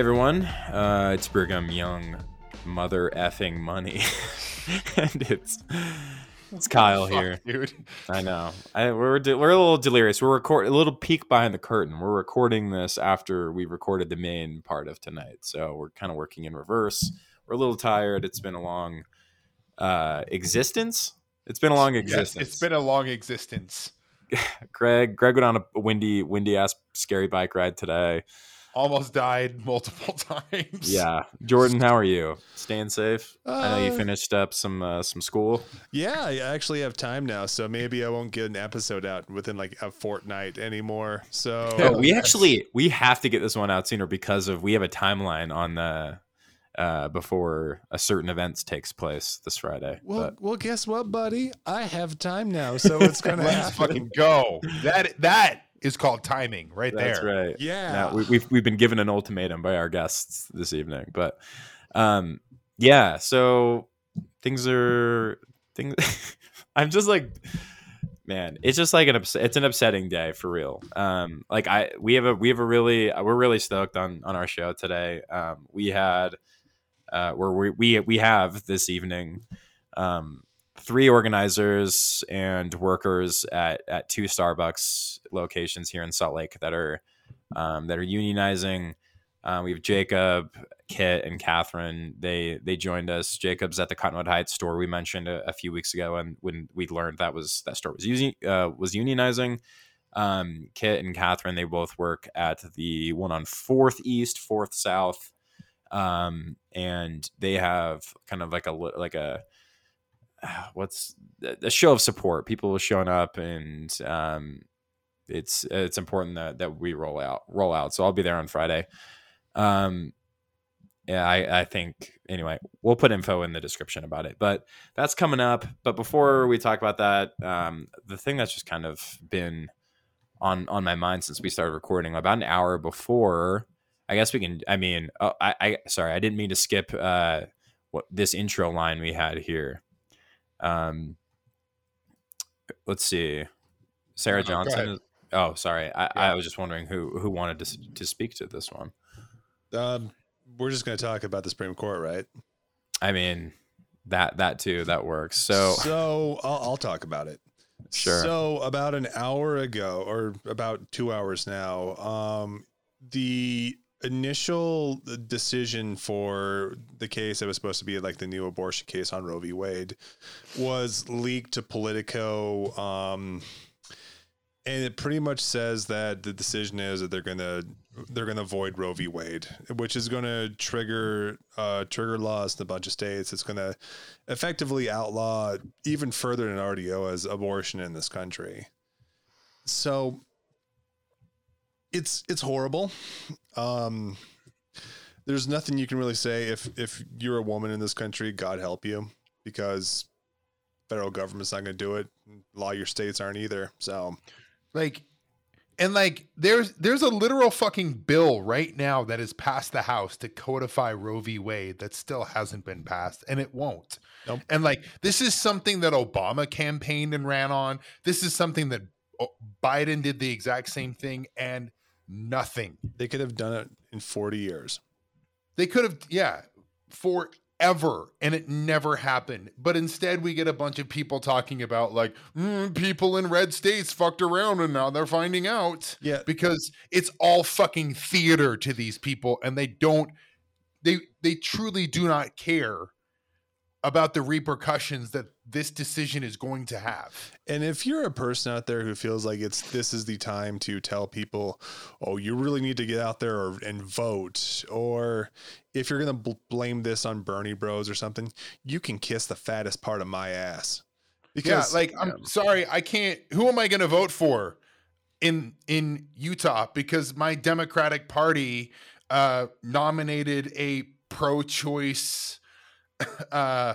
Hey everyone, uh, it's Brigham Young, mother effing money, and it's it's Kyle Fuck, here. dude. I know. I, we're de- we're a little delirious. We're record a little peek behind the curtain. We're recording this after we recorded the main part of tonight, so we're kind of working in reverse. We're a little tired. It's been a long uh, existence. It's been a long Yes, existence. it's been a long existence. Greg. Greg went on a windy, windy ass, scary bike ride today. Almost died multiple times. Yeah, Jordan, how are you? Staying safe? I know you Uh, finished up some uh, some school. Yeah, I actually have time now, so maybe I won't get an episode out within like a fortnight anymore. So Oh, we actually we have to get this one out sooner because of we have a timeline on the uh, before a certain event takes place this Friday. well, but well, guess what, buddy? I have time now, so it's gonna Let's happen. fucking go. That that is called timing right there. that's there. right. Yeah. Yeah, we, we've we've been given an ultimatum by our guests this evening, but um, yeah. So things are things. I'm just like, man, it's just like an ups- it's an upsetting day for real. Um, like I we have a we have a really we're really stoked on on our show today. Um, we had uh, where we we we have this evening. Um, three organizers and workers at, at two Starbucks locations here in Salt Lake that are um, that are unionizing. Uh, we have Jacob, Kit, and Catherine. They they joined us. Jacob's at the Cottonwood Heights store we mentioned a, a few weeks ago, and when we learned that was that store was using uh, was unionizing. Um, Kit and Catherine they both work at the one on Fourth East, Fourth South, um, and they have kind of like a like a what's a show of support. People are showing up, and um, it's it's important that that we roll out roll out. So I'll be there on Friday. Um, yeah, I I think anyway. We'll put info in the description about it, but that's coming up. But before we talk about that, um, the thing that's just kind of been on on my mind since we started recording about an hour before. I guess we can. I mean, oh, I, I sorry, I didn't mean to skip uh, what this intro line we had here. Um, let's see, Sarah Johnson. Is, oh, sorry, I, I was just wondering who who wanted to to speak to this one. Um, we're just gonna talk about the Supreme Court, right? I mean, that that too that works. So so I'll, I'll talk about it. Sure. So about an hour ago, or about two hours now, um, the initial decision for the case that was supposed to be like the new abortion case on Roe v. Wade was leaked to Politico. Um, and it pretty much says that the decision is that they're gonna they're gonna void Roe v. Wade, which is gonna trigger uh, trigger laws in a bunch of states. It's gonna effectively outlaw even further than already is abortion in this country. So it's it's horrible. Um, there's nothing you can really say if if you're a woman in this country. God help you, because federal government's not going to do it. A lot of your states aren't either. So Like and like there's there's a literal fucking bill right now that is passed the House to codify Roe v. Wade that still hasn't been passed and it won't. Nope. And like this is something that Obama campaigned and ran on. This is something that Biden did the exact same thing and nothing. they could have done it in 40 years. They could have, yeah, forever, and it never happened. But instead, we get a bunch of people talking about like "Mm, people in red states fucked around and now they're finding out. Yeah. because it's all fucking theater to these people, and they don't, they they truly do not care about the repercussions that this decision is going to have. And if you're a person out there who feels like it's this is the time to tell people, oh, you really need to get out there or, and vote, or if you're gonna bl- blame this on Bernie Bros or something, you can kiss the fattest part of my ass. yeah, like I'm sorry, I can't. Who am I going to vote for in in Utah? Because my Democratic Party uh, nominated a pro-choice uh,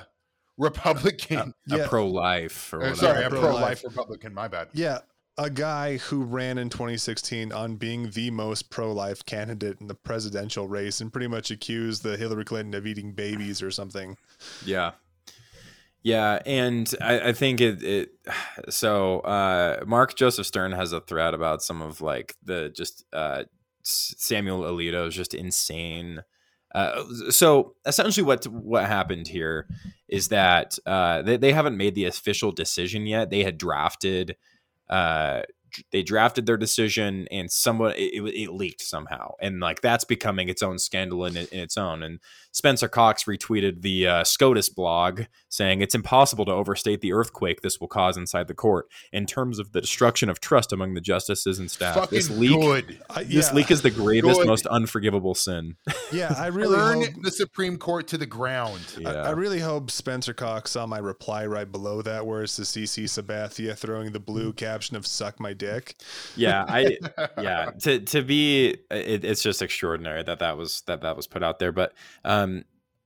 Republican. a Yeah. pro life or Uh, whatever. sorry, a pro-life. pro-life Republican. My bad. yeah, a guy who ran in 2016 on being the most pro-life candidate in the presidential race and pretty much accused the Hillary Clinton of eating babies or something. Yeah. Yeah, and I, I think it, it so uh Mark Joseph Stern has a thread about some of like the just uh Samuel Alito is just insane. Uh, so essentially, what what happened here is that uh, they, they haven't made the official decision yet. They had drafted uh, they drafted their decision and someone it, it, leaked somehow and like that's becoming its own scandal in, in its own and spencer cox retweeted the uh, scotus blog saying it's impossible to overstate the earthquake this will cause inside the court in terms of the destruction of trust among the justices and staff Fucking this leak good. Uh, this leak is the gravest Good. most unforgivable sin Yeah, I really Burn hope, the Supreme Court to the ground. yeah I, I really hope Spencer Cox saw my reply right below that, where it's the CC Sabathia throwing the blue caption of "suck my dick." yeah i yeah to to be it, it's just extraordinary that that was that that was put out there but um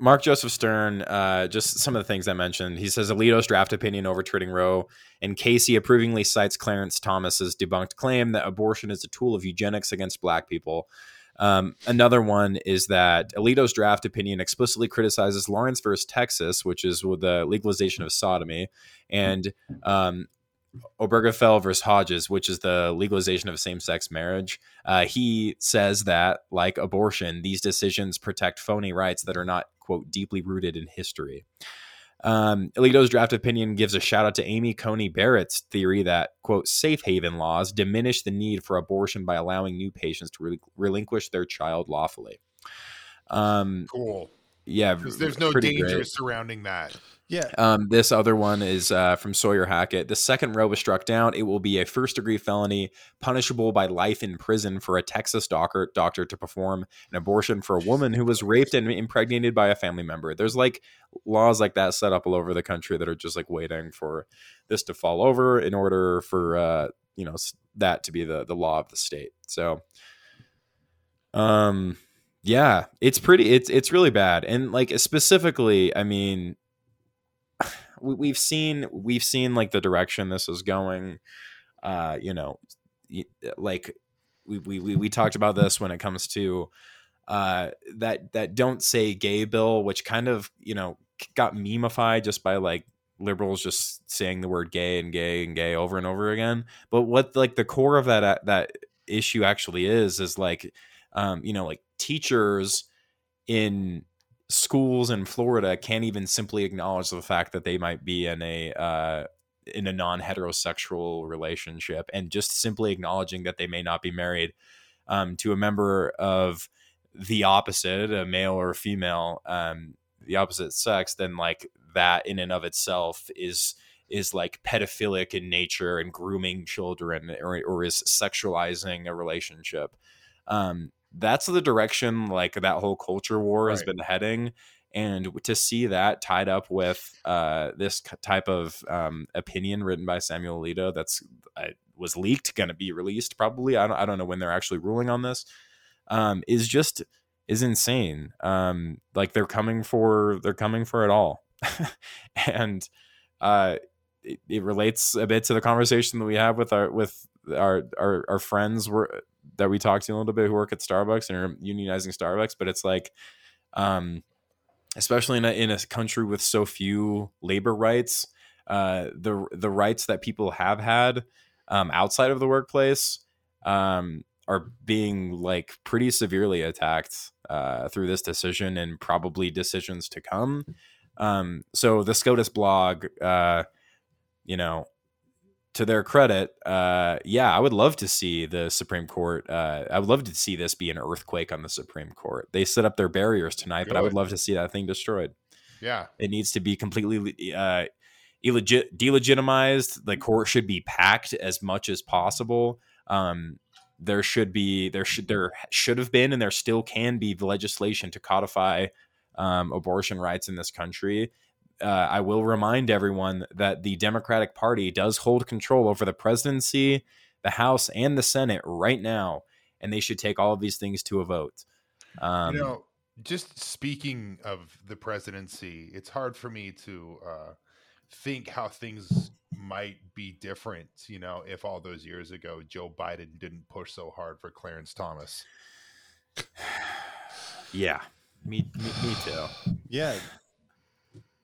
mark joseph stern uh just some of the things i mentioned. He says alito's draft opinion overturning roe and casey approvingly cites clarence thomas's debunked claim that abortion is a tool of eugenics against black people. Um, another one is that Alito's draft opinion explicitly criticizes Lawrence versus Texas, which is with the legalization of sodomy, and um, Obergefell versus Hodges, which is the legalization of same sex marriage. Uh, he says that, like abortion, these decisions protect phony rights that are not, quote, deeply rooted in history. Um, Alito's draft opinion gives a shout out to Amy Coney Barrett's theory that, quote, safe haven laws diminish the need for abortion by allowing new patients to re- relinquish their child lawfully. Um, Cool. yeah, Because there's no danger great. surrounding that. Yeah, Um, this other one is uh, from Sawyer Hackett. The second row was struck down. It will be a first degree felony, punishable by life in prison for a Texas doctor, doctor to perform an abortion for a woman who was raped and impregnated by a family member. There's like laws like that set up all over the country that are just like waiting for this to fall over in order for uh, you know that to be the the law of the state. So, um, yeah, it's pretty. It's it's really bad, and like specifically, I mean we, we've seen we've seen like the direction this is going uh you know like we, we we we talked about this when it comes to uh that that don't say gay bill which kind of you know got memeified just by like liberals just saying the word gay and gay and gay over and over again. But what like the core of that that issue actually is is like um you know like teachers in schools in Florida can't even simply acknowledge the fact that they might be in a uh, in a non-heterosexual relationship, and just simply acknowledging that they may not be married um, to a member of the opposite, a male or a female, um, the opposite sex, then like that in and of itself is is like pedophilic in nature and grooming children or, or is sexualizing a relationship. Um, that's the direction like that whole culture war has been heading and to see that tied up with uh, this type of um, opinion written by Samuel Alito that's uh, was leaked, going to be released probably. I don't, I don't know when they're actually ruling on this. Um, is just is insane. Um, like they're coming for they're coming for it all, and uh, it, it relates a bit to the conversation that we have with our with our our, our friends were that we talked to a little bit who work at Starbucks and are unionizing Starbucks, but it's like, um, especially in a, in a country with so few labor rights, uh, the the rights that people have had um, outside of the workplace um, are being like pretty severely attacked uh, through this decision and probably decisions to come. Um, so the SCOTUS blog, uh, you know, to their credit, uh, yeah, I would love to see the Supreme Court. Uh, I would love to see this be an earthquake on the Supreme Court. They set up their barriers tonight, but I would love to see that thing destroyed. Yeah. It needs to be completely uh, illegit- delegitimized. The court should be packed as much as possible. Um, there should be there should there should have been and there still can be the legislation to codify um, abortion rights in this country. Uh, I will remind everyone that the Democratic Party does hold control over the presidency, the House, and the Senate right now, and they should take all of these things to a vote. Um, you know, just speaking of the presidency, it's hard for me to uh, think how things might be different. You know, if all those years ago Joe Biden didn't push so hard for Clarence Thomas. yeah, me, me, me too. yeah.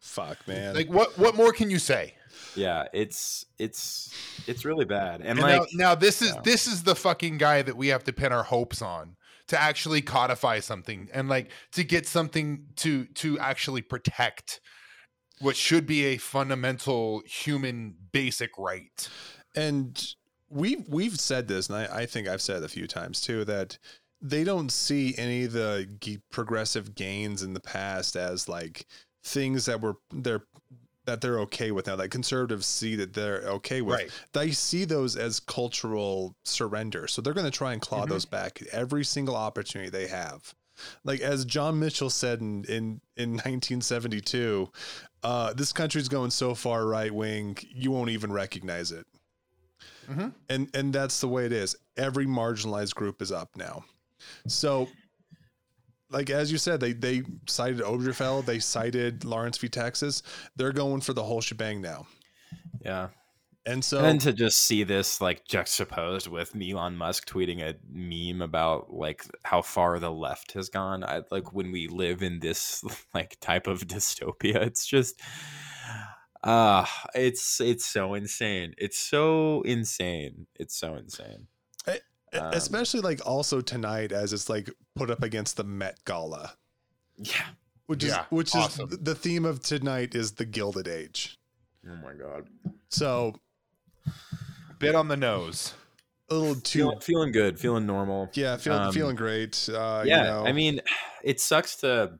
Fuck, man. Like, what what more can you say? Yeah, it's it's it's really bad, and, And like now, now this is yeah. this is the fucking guy that we have to pin our hopes on to actually codify something and like to get something to to actually protect what should be a fundamental human basic right. And we've we've said this, and I, I think I've said it a few times too, that they don't see any of the g- progressive gains in the past as like things that were they're that they're okay with now. Like conservatives see that they're okay with. Right. They see those as cultural surrender, so they're going to try and claw Mhm. those back every single opportunity they have. Like as John Mitchell said in in, in 1972, uh, this country's going so far right wing, you won't even recognize it Mhm. and and that's the way it is every marginalized group is up now so like as you said they they cited obergefell they cited lawrence v texas they're going for the whole shebang now Yeah. and so and to just see this like juxtaposed with Elon Musk tweeting a meme about like how far the left has gone. I like when we live in this like type of dystopia, it's just uh it's it's so insane. It's so insane. It's so insane. Um, especially like also tonight as it's like put up against the met gala Yeah. which is Yeah, which awesome. is the theme of tonight is the gilded age Oh my god. so Bit on the nose. a little too Feeling, feeling good, feeling normal. yeah feeling um, feeling great uh yeah you know. i mean it sucks to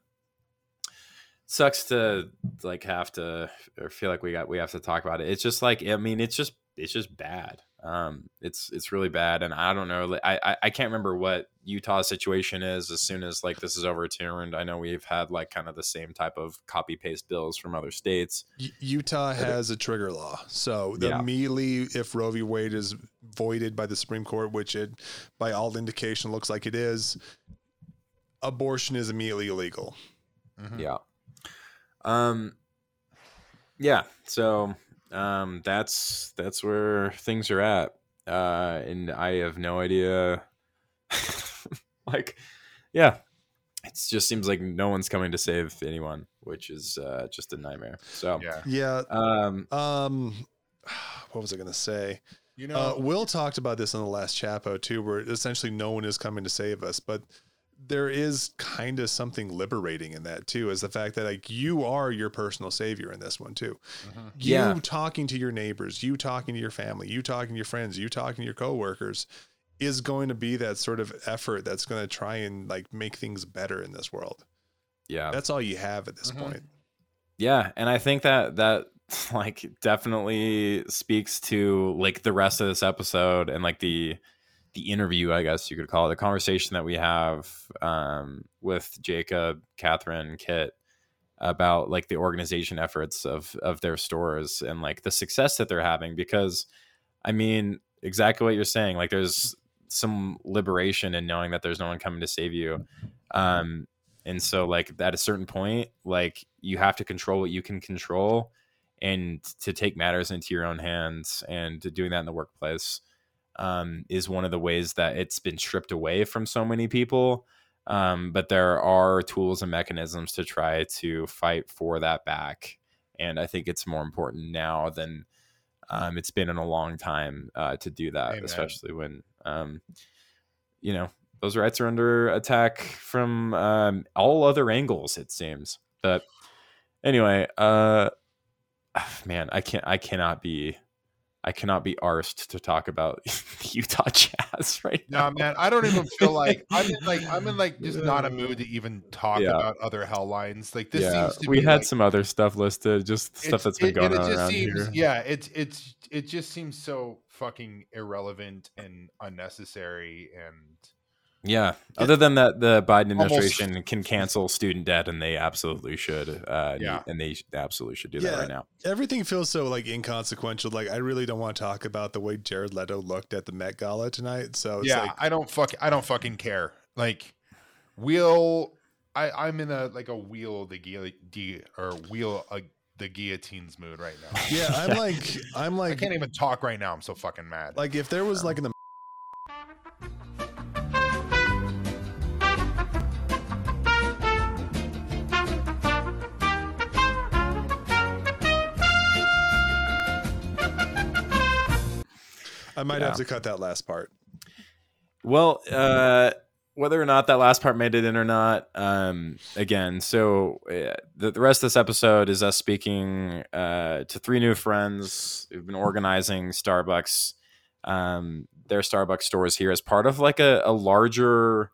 sucks to like have to or feel like we got we have to talk about it it's just like i mean it's just it's just bad um it's it's really bad and i don't know i I- i can't remember what utah's situation is as soon as like this is overturned i know we've had like kind of the same type of copy paste bills from other states U- Utah has a trigger law, so the Yeah. immediately if Roe v. Wade is voided by the Supreme Court, which it, by all indication, looks like it is, abortion is immediately illegal. Mhm. yeah um yeah so um that's that's where things are at uh and i have no idea like yeah it just seems like no one's coming to save anyone which is uh just a nightmare so Yeah. Yeah. um Um, what was I going to say? You know, Uh, Will talked about this in the last chapo too, where essentially no one is coming to save us, but there is kind of something liberating in that too, is the fact that like you are your personal savior in this one too. Mhm. you Yeah. talking to your neighbors, you talking to your family, you talking to your friends, you talking to your coworkers is going to be that sort of effort that's going to try and like make things better in this world. yeah That's all you have at this Mhm. point. Yeah, and I think that that like definitely speaks to like the rest of this episode and like the the interview, I guess you could call it, the conversation that we have um, with Jacob, Catherine, Kit about like the organization efforts of of their stores and like the success that they're having. Because I mean, exactly what you're saying. Like, there's some liberation in knowing that there's no one coming to save you. Um, and so like at a certain point like you have to control what you can control and to take matters into your own hands and doing that in the workplace um, is one of the ways that it's been stripped away from so many people um, but there are tools and mechanisms to try to fight for that back and i think it's more important now than um, it's been in a long time uh, to do that Amen. especially when um, you know those rights are under attack from um, all other angles it seems but anyway uh man i can't i cannot be i cannot be arsed to talk about utah jazz right no, now man, I don't even feel like I'm in like I'm in like just not a mood to even talk Yeah. about other hell lines. Like this yeah seems to be we had like, some other stuff listed just stuff that's been it- going on just around seems, here Yeah, it's it's it just seems so fucking irrelevant and unnecessary and yeah other than that the biden Almost- administration can cancel student debt and they absolutely should uh Yeah. and they absolutely should do that right now Everything feels so like inconsequential. Like I really don't want to talk about the way Jared Leto looked at the Met Gala tonight. So it's yeah, like I don't fuck I don't fucking care. Like wheel I I'm in a like a wheel the guillotine or wheel a, the guillotines mood right now. yeah, I'm like I'm like I can't even talk right now. I'm so fucking mad. like if there was like an I might Yeah. have to cut that last part. Well, uh, whether or not that last part made it in or not, um, again, so uh, the, the rest of this episode is us speaking uh, to three new friends who've been organizing Starbucks, um, their Starbucks stores here as part of like a, a larger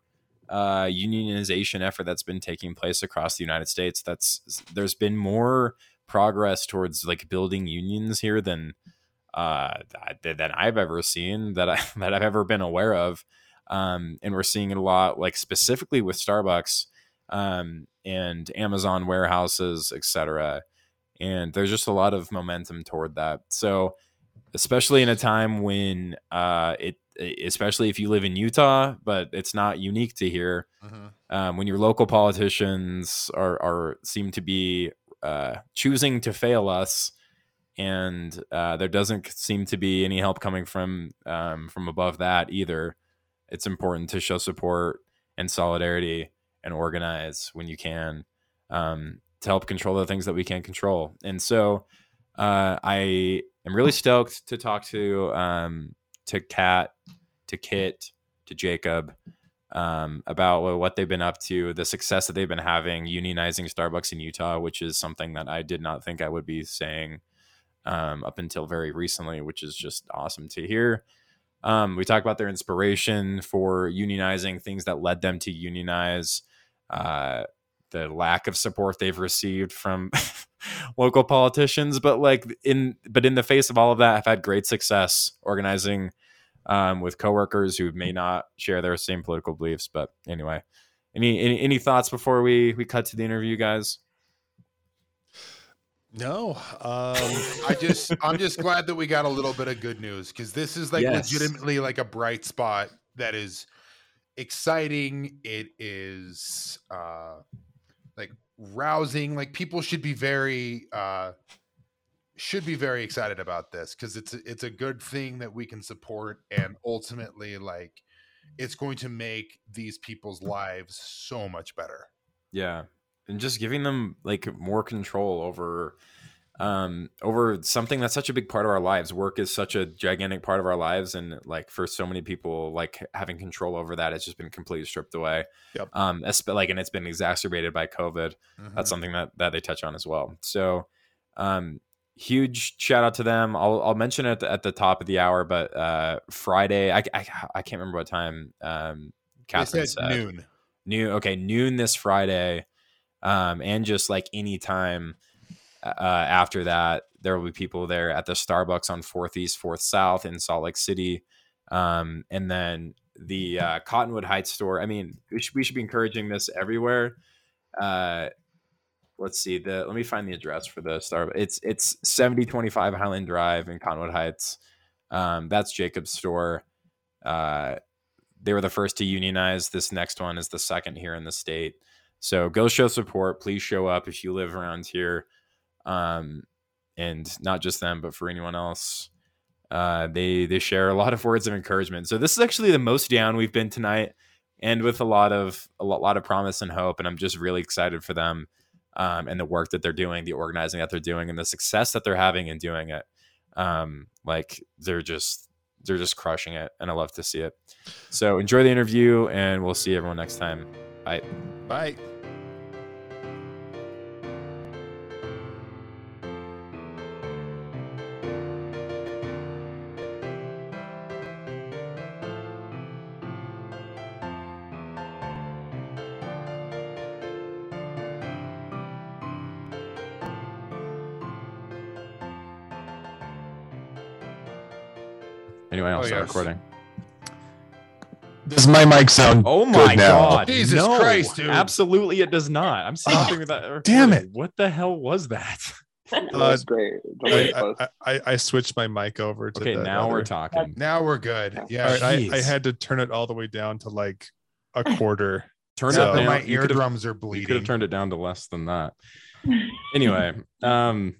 uh, unionization effort that's been taking place across the United States. That's there's been more progress towards like building unions here than uh, than I've ever seen that I that I've ever been aware of, um, and we're seeing it a lot like specifically with Starbucks um, and Amazon warehouses, etc. And there's just a lot of momentum toward that. So especially in a time when uh, it especially if you live in Utah, but it's not unique to here. Mm-hmm. Um, when your local politicians are, are seem to be uh, choosing to fail us, and uh, there doesn't seem to be any help coming from um, from above that either. It's important to show support and solidarity and organize when you can um, to help control the things that we can't control. And so, uh, I am really stoked to talk to um, to Kat, to Kit, to Jacob um, about what they've been up to, the success that they've been having unionizing Starbucks in Utah, which is something that I did not think I would be saying um, up until very recently, which is just awesome to hear. Um, we talk about their inspiration for unionizing, things that led them to unionize, uh, the lack of support they've received from local politicians, but like in but in the face of all of that, have had great success organizing um, with coworkers who may not share their same political beliefs. But anyway, any, any any thoughts before we we cut to the interview, guys? No, um, I just I'm just glad that we got a little bit of good news because this is like yes. legitimately like a bright spot that is exciting. It is uh like rousing. Like people should be very uh should be very excited about this because it's a, it's a good thing that we can support and ultimately like it's going to make these people's lives so much better. Yeah. And just giving them like more control over um over something that's such a big part of our lives. Work is such a gigantic part of our lives and like for so many people like having control over that has just been completely stripped away. Yep. Um like and it's been exacerbated by COVID. Mm-hmm. That's something that that they touch on as well. So um huge shout out to them. I'll, I'll mention it at the, top of the hour, but uh, Friday, I, I, I can't remember what time. Um, Catherine said, said noon. Noon. Okay, noon this Friday, um, and just like any time uh, after that, there will be people there at the Starbucks on Fourth East, Fourth South in Salt Lake City, um, and then the uh, Cottonwood Heights store. I mean, we should we should be encouraging this everywhere. Uh, let's see the let me find the address for the Starbucks. It's it's 7025 Highland Drive in Cottonwood Heights. Um, that's Jacob's store. Uh, they were the first to unionize. This next one is the second here in the state. So go show support. Please show up if you live around here. Um, and not just them, but for anyone else. Uh, they they share a lot of words of encouragement. So this is actually the most down we've been tonight, and with a lot of a lot, of promise and hope. And I'm just really excited for them um, and the work that they're doing, the organizing that they're doing, and the success that they're having in doing it. Um, like they're just they're just crushing it, and I love to see it. So enjoy the interview, and we'll see everyone next time. Bye. Bye. Anyway, I'll oh, start yes. recording. Does my mic sound? Oh my god! Jesus no, Christ, dude! Absolutely, it does not. I'm seeing oh, that. Damn it! What the hell was that? That was great. I, I, I, I, switched my mic over to. Okay, now other. we're talking. Now we're good. Yeah, right, I, I, had to turn it all the way down to like a quarter. Turn so, it down. My eardrums are bleeding. You could have turned it down to less than that. anyway, um,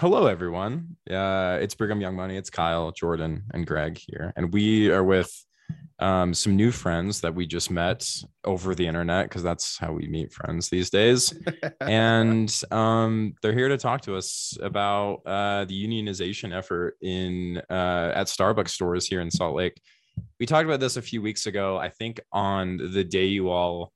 Hello, everyone. Uh, it's Brigham Young Money. It's Kyle, Jordan, and Greg here, and we are with um, some new friends that we just met over the internet because that's how we meet friends these days. and um, they're here to talk to us about uh, the unionization effort in uh, at Starbucks stores here in Salt Lake. we talked about this a few weeks ago. I think on the day you all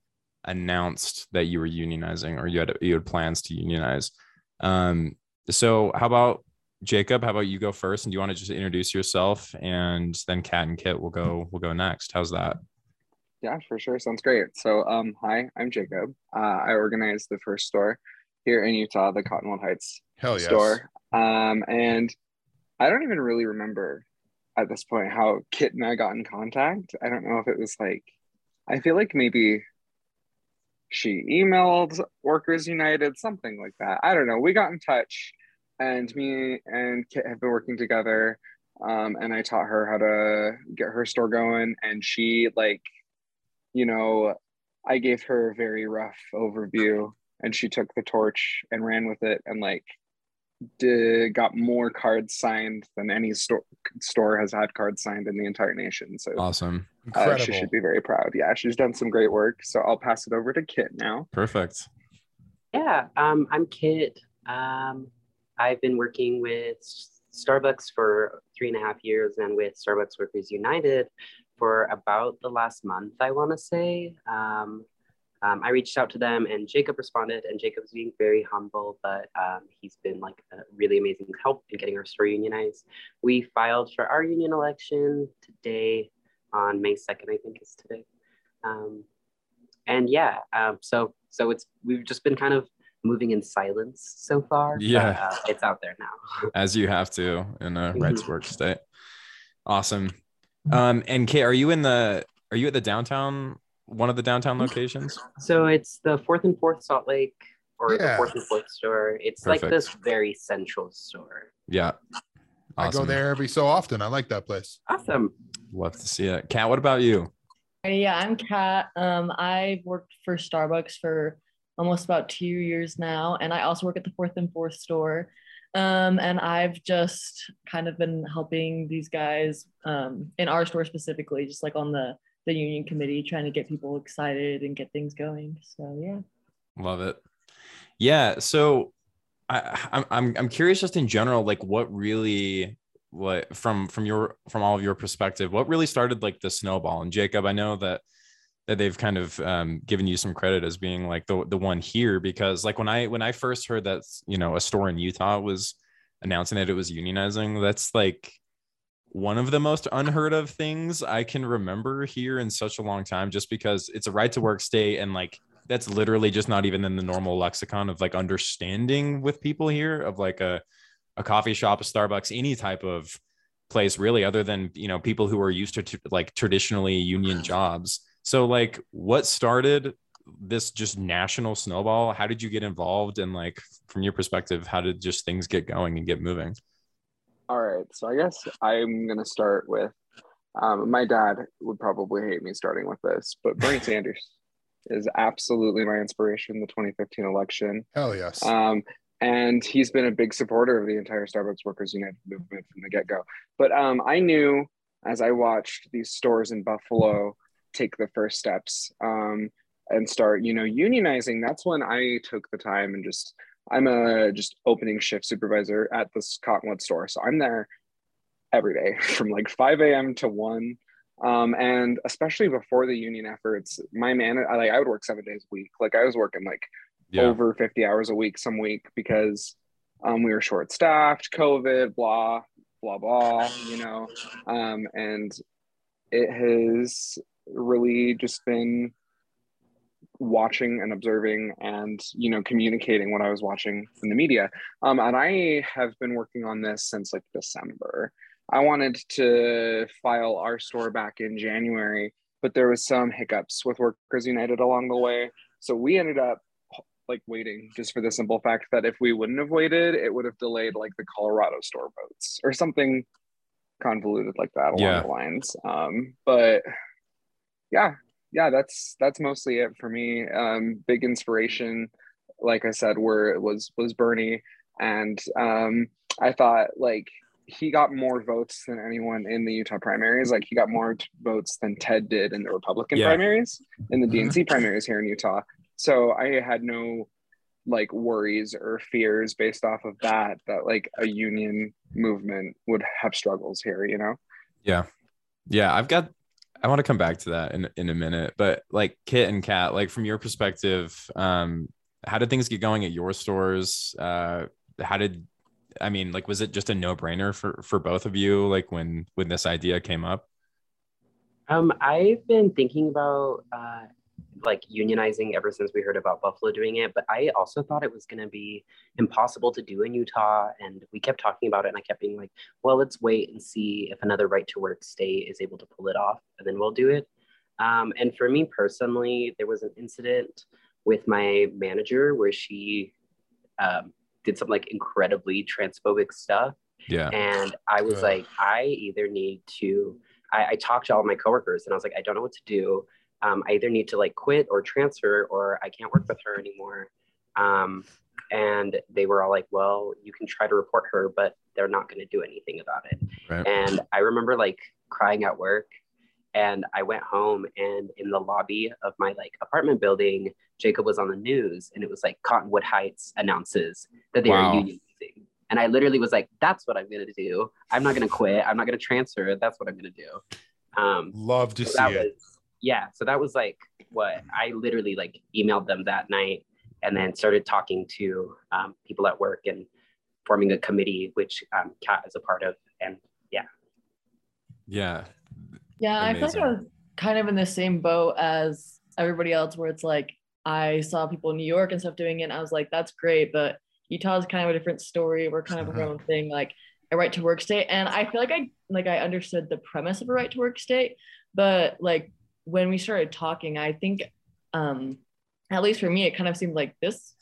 announced that you were unionizing or you had you had plans to unionize. Um, so how about Jacob? How about you go first? And do you want to just introduce yourself, and then Kat and Kit will go will go next. How's that? Yeah, for sure. Sounds great. So, um, hi, I'm Jacob. Uh, I organized the first store here in Utah, the Cottonwood Heights Hell yes. store. Um, and I don't even really remember at this point how Kit and I got in contact. I don't know if it was like, I feel like maybe she emailed Workers United, something like that. I don't know. We got in touch, and me and Kit have been working together. Um, and I taught her how to get her store going, and she like, you know, I gave her a very rough overview, and she took the torch and ran with it, and like did, got more cards signed than any store store has had cards signed in the entire nation. So awesome! Uh, she should be very proud. Yeah, she's done some great work. So I'll pass it over to Kit now. Perfect. Yeah, um, I'm Kit. Um, I've been working with Starbucks for three and a half years and with Starbucks Workers United for about the last month, I want to say. Um, um, I reached out to them and Jacob responded, and Jacob's being very humble, but um, he's been like a really amazing help in getting our store unionized. We filed for our union election today on May 2nd, I think is today. Um, and yeah, um, so so it's we've just been kind of moving in silence so far. Yeah, but, uh, it's out there now. As you have to in a right to work state. Awesome. Um, and Kate, are you in the are you at the downtown one of the downtown locations? So it's the fourth and fourth Salt Lake or yeah. the fourth and fourth store. It's Perfect. like this very central store. Yeah. Awesome. I go there every so often. I like that place. Awesome. Love to see it. Kat, what about you? Yeah, I'm Kat. Um, I've worked for Starbucks for almost about two years now, and I also work at the fourth and fourth store. Um, and I've just kind of been helping these guys um, in our store specifically, just like on the the union committee trying to get people excited and get things going. So yeah. Love it. Yeah. So I, I'm I'm curious just in general, like what really what from from your from all of your perspective, what really started like the snowball? And Jacob, I know that that they've kind of um, given you some credit as being like the the one here because like when I when I first heard that you know a store in Utah was announcing that it was unionizing, that's like one of the most unheard of things I can remember here in such a long time, just because it's a right to work state and like that's literally just not even in the normal lexicon of like understanding with people here of like a a coffee shop, a Starbucks, any type of place really, other than you know people who are used to t- like traditionally union mm. jobs. So like, what started this just national snowball? How did you get involved? And like, from your perspective, how did just things get going and get moving? All right. So I guess I'm going to start with um, my dad would probably hate me starting with this, but Bernie Sanders is absolutely my inspiration, the 2015 election. Hell yes. Um, and he's been a big supporter of the entire Starbucks Workers United movement from the get go. But um, I knew as I watched these stores in Buffalo take the first steps um, and start, you know, unionizing, that's when I took the time and just I'm a just opening shift supervisor at this Cottonwood store. So I'm there every day from like 5 a.m. to 1. Um, and especially before the union efforts, my man, I, like I would work seven days a week. Like I was working like yeah. over 50 hours a week some week because um, we were short staffed, COVID, blah, blah, blah, you know. Um, and it has really just been watching and observing and you know communicating what i was watching in the media. Um, and i have been working on this since like december. I wanted to file our store back in january but there was some hiccups with workers united along the way. So we ended up like waiting just for the simple fact that if we wouldn't have waited it would have delayed like the colorado store votes or something convoluted like that along yeah. the lines. Um, but yeah yeah, that's that's mostly it for me. Um, big inspiration, like I said, where it was was Bernie, and um, I thought like he got more votes than anyone in the Utah primaries. Like he got more t- votes than Ted did in the Republican yeah. primaries, in the DNC mm-hmm. primaries here in Utah. So I had no like worries or fears based off of that that like a union movement would have struggles here. You know? Yeah, Yeah, I've got I want to come back to that in, in a minute, but like Kit and Kat, like from your perspective, um, how did things get going at your stores? Uh, how did I mean, like, was it just a no brainer for for both of you? Like when when this idea came up? Um, I've been thinking about uh, like unionizing ever since we heard about Buffalo doing it, but I also thought it was going to be impossible to do in Utah. And we kept talking about it, and I kept being like, well, let's wait and see if another right to work state is able to pull it off, and then we'll do it. Um, and for me personally, there was an incident with my manager where she um, did some like incredibly transphobic stuff. Yeah. And I was like, I either need to, I, I talked to all my coworkers and I was like, I don't know what to do um, I either need to like quit or transfer or I can't work with her anymore. Um, and they were all like, well, you can try to report her, but they're not going to do anything about it. Right. And I remember like crying at work and I went home and in the lobby of my like apartment building, Jacob was on the news and it was like Cottonwood Heights announces that they wow. are unionizing. And I literally was like, that's what I'm going to do. I'm not going to quit. I'm not going to transfer. That's what I'm going to do. Um, Love to so see it. Was, yeah so that was like what i literally like emailed them that night and then started talking to um, people at work and forming a committee which um, kat is a part of and yeah. Yeah. Yeah Amazing. i feel like i was kind of in the same boat as everybody else where it's like i saw people in new york and stuff doing it and i was like that's great but utah is kind of a different story. We're kind of our own thing like a right to work state and i feel like i like i understood the premise of a right to work state but like when we started talking, I think, um, at least for me, it kind of seemed like this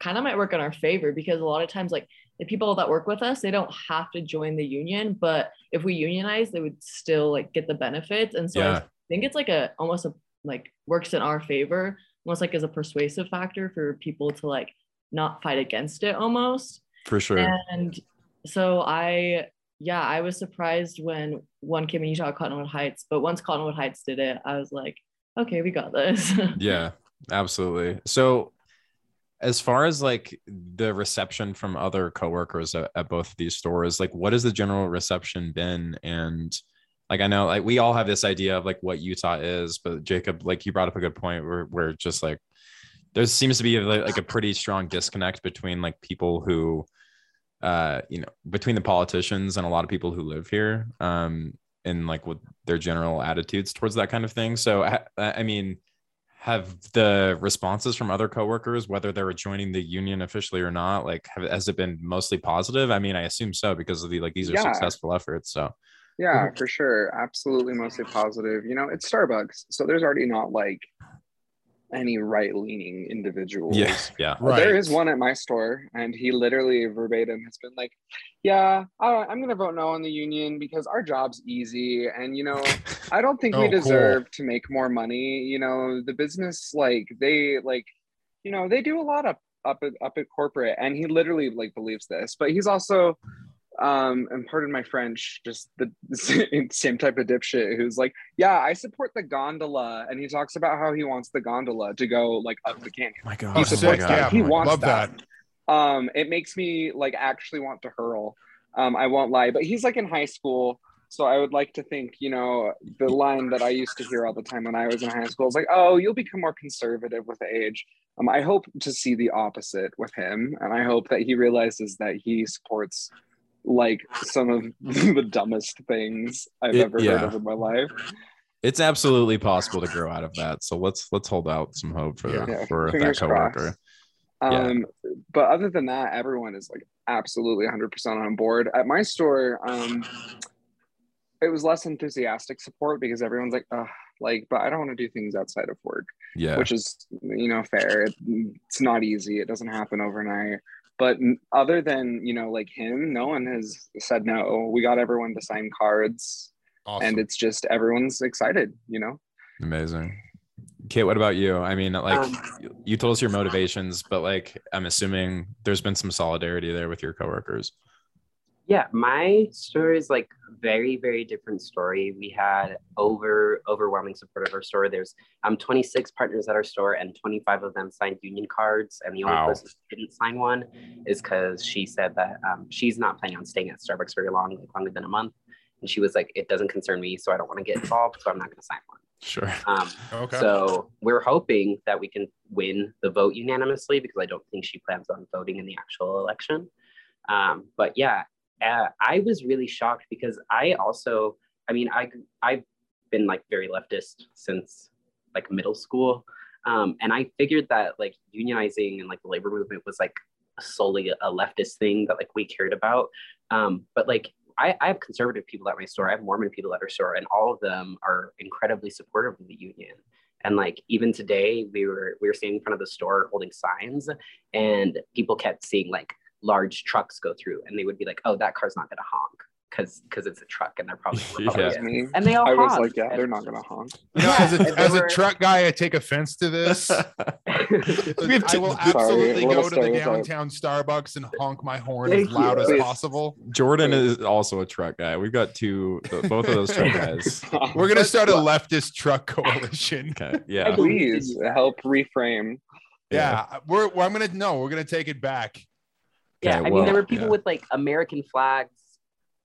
kind of might work in our favor because a lot of times, like the people that work with us, they don't have to join the union, but if we unionize, they would still like get the benefits. And so yeah. I think it's like a almost a like works in our favor, almost like as a persuasive factor for people to like not fight against it almost. For sure. And so I yeah, I was surprised when one came in Utah Cottonwood Heights, but once Cottonwood Heights did it, I was like, okay, we got this. yeah, absolutely. So as far as like the reception from other coworkers at, at both of these stores, like what has the general reception been? And like I know like we all have this idea of like what Utah is, but Jacob, like you brought up a good point where where just like there seems to be like a pretty strong disconnect between like people who uh, you know, between the politicians and a lot of people who live here, um, and like with their general attitudes towards that kind of thing. So, I, I mean, have the responses from other coworkers, whether they're joining the union officially or not, like, have, has it been mostly positive? I mean, I assume so because of the like these are yeah. successful efforts. So, yeah, for sure, absolutely, mostly positive. You know, it's Starbucks, so there's already not like any right leaning individuals. Yeah, yeah. Right. There is one at my store, and he literally verbatim has been like, "Yeah, I, am going to vote no on the union because our job's easy, and you know, I don't think oh, we deserve cool. to make more money. You know, the business like they like, you know, they do a lot up up at, up at corporate, and he literally like believes this, but he's also um and pardon my french just the same type of dipshit who's like yeah i support the gondola. And he talks about how he wants the gondola to go like up the canyon. Oh my god. he supports that. Yeah, he wants love that. that. Um it makes me like actually want to hurl. Um i won't lie but he's like in high school. So i would like to think you know the line that i used to hear all the time when i was in high school is like oh you'll become more conservative with age. Um, i hope to see the opposite with him. And i hope that he realizes that he supports like some of the dumbest things I've it, ever yeah. heard of in my life. It's absolutely possible to grow out of that. So let's let's hold out some hope for yeah. for Fingers that coworker. Um, yeah. but other than that, everyone is like absolutely 100% on board. At my store, um, it was less enthusiastic support because everyone's like, oh, like, but I don't want to do things outside of work. Yeah. Which is, you know, fair. It, it's not easy. It doesn't happen overnight but other than you know like him no one has said no. We got everyone to sign cards. Awesome. and it's just everyone's excited you know? Amazing. Kate what about you? I mean like um, you told us your motivations but like i'm assuming there's been some solidarity there with your coworkers yeah, my story is like very, very different story. We had over overwhelming support of our store. There's um 26 partners at our store, and 25 of them signed union cards. And the only wow. person who didn't sign one is because she said that um, she's not planning on staying at Starbucks very long, like longer than a month. And she was like, it doesn't concern me, so I don't want to get involved, so I'm not going to sign one. Sure. Um, Okay. so we're hoping that we can win the vote unanimously because I don't think she plans on voting in the actual election. Um, but yeah, uh, I was really shocked because I also, I mean, I I've been like very leftist since like middle school, um, and I figured that like unionizing and like the labor movement was like solely a leftist thing that like we cared about. Um, but like I, I have conservative people at my store. I have Mormon people at our store, and all of them are incredibly supportive of the union. And like even today, we were we were standing in front of the store holding signs, and people kept seeing like large trucks go through, and they would be like, "Oh, that car's not going to honk because because it's a truck, and they're probably oh, Yeah. That was And they all I was like, yeah, they're not gonna honk. You know, as a, as a truck guy, I take offense to this. We have I will absolutely a little go to the downtown Starbucks and honk my horn Thank as loud you. as Please. possible. Jordan is also a truck guy. We've got two, both of those truck guys. We're gonna start a leftist truck coalition. Okay. Yeah. Please help reframe. Yeah, we're, well, I'm gonna no, we're gonna take it back. Yeah, Okay, I mean, there were people yeah. with like American flags,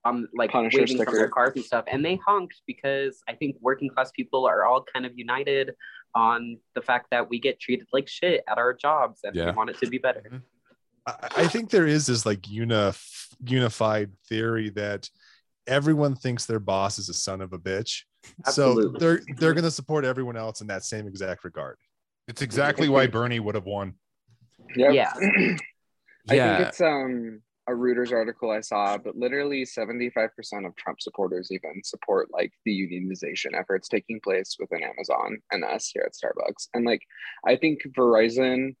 um, like Punisher waving from their cars and stuff, and they honked because I think working class people are all kind of united on the fact that we get treated like shit at our jobs, and Yeah. we want it to be better. I, I think there is this like unif- unified theory that everyone thinks their boss is a son of a bitch. So they're they're gonna support everyone else in that same exact regard. It's exactly why Bernie would have won. Yep. Yeah. I think it's um a Reuters article I saw, but literally 75% of Trump supporters even support like the unionization efforts taking place within Amazon and us here at Starbucks. And like I think Verizon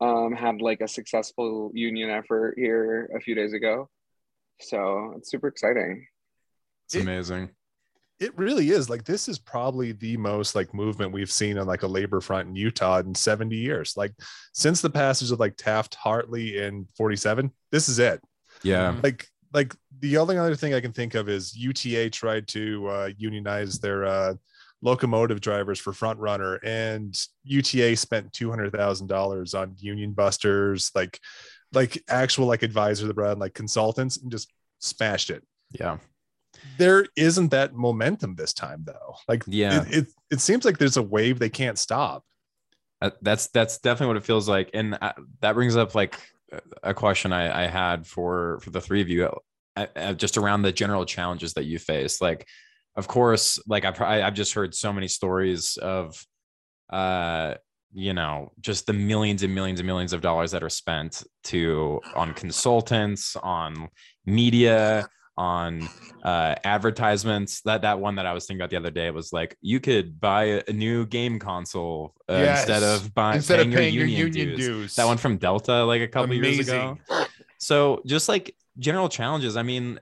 um had like a successful union effort here a few days ago. So it's super exciting. It's amazing. It really is like this is probably the most like movement we've seen on like a labor front in Utah in 70 years. Like since the passage of like Taft Hartley in 47, this is it. Yeah. like like the only other thing I can think of is UTA tried to uh, unionize their uh, locomotive drivers for Front Runner, and UTA spent two hundred thousand dollars on union busters, like like actual like advisors that brought like consultants, and just smashed it. Yeah. There isn't that momentum this time though. Like Yeah. it, it, it seems like there's a wave they can't stop. Uh, that's that's definitely what it feels like and uh, that brings up like a- question I, I had for for the three of you uh, uh, just around the general challenges that you face like of course like I've, I've just heard so many stories of uh you know just the millions and millions and millions of dollars that are spent to on consultants on media on uh advertisements. That that one that i was thinking about the other day was like you could buy a, new game console uh, instead of buying Instead paying of paying your union, union dues. dues. that one from delta like a couple years ago. So just like general challenges. I mean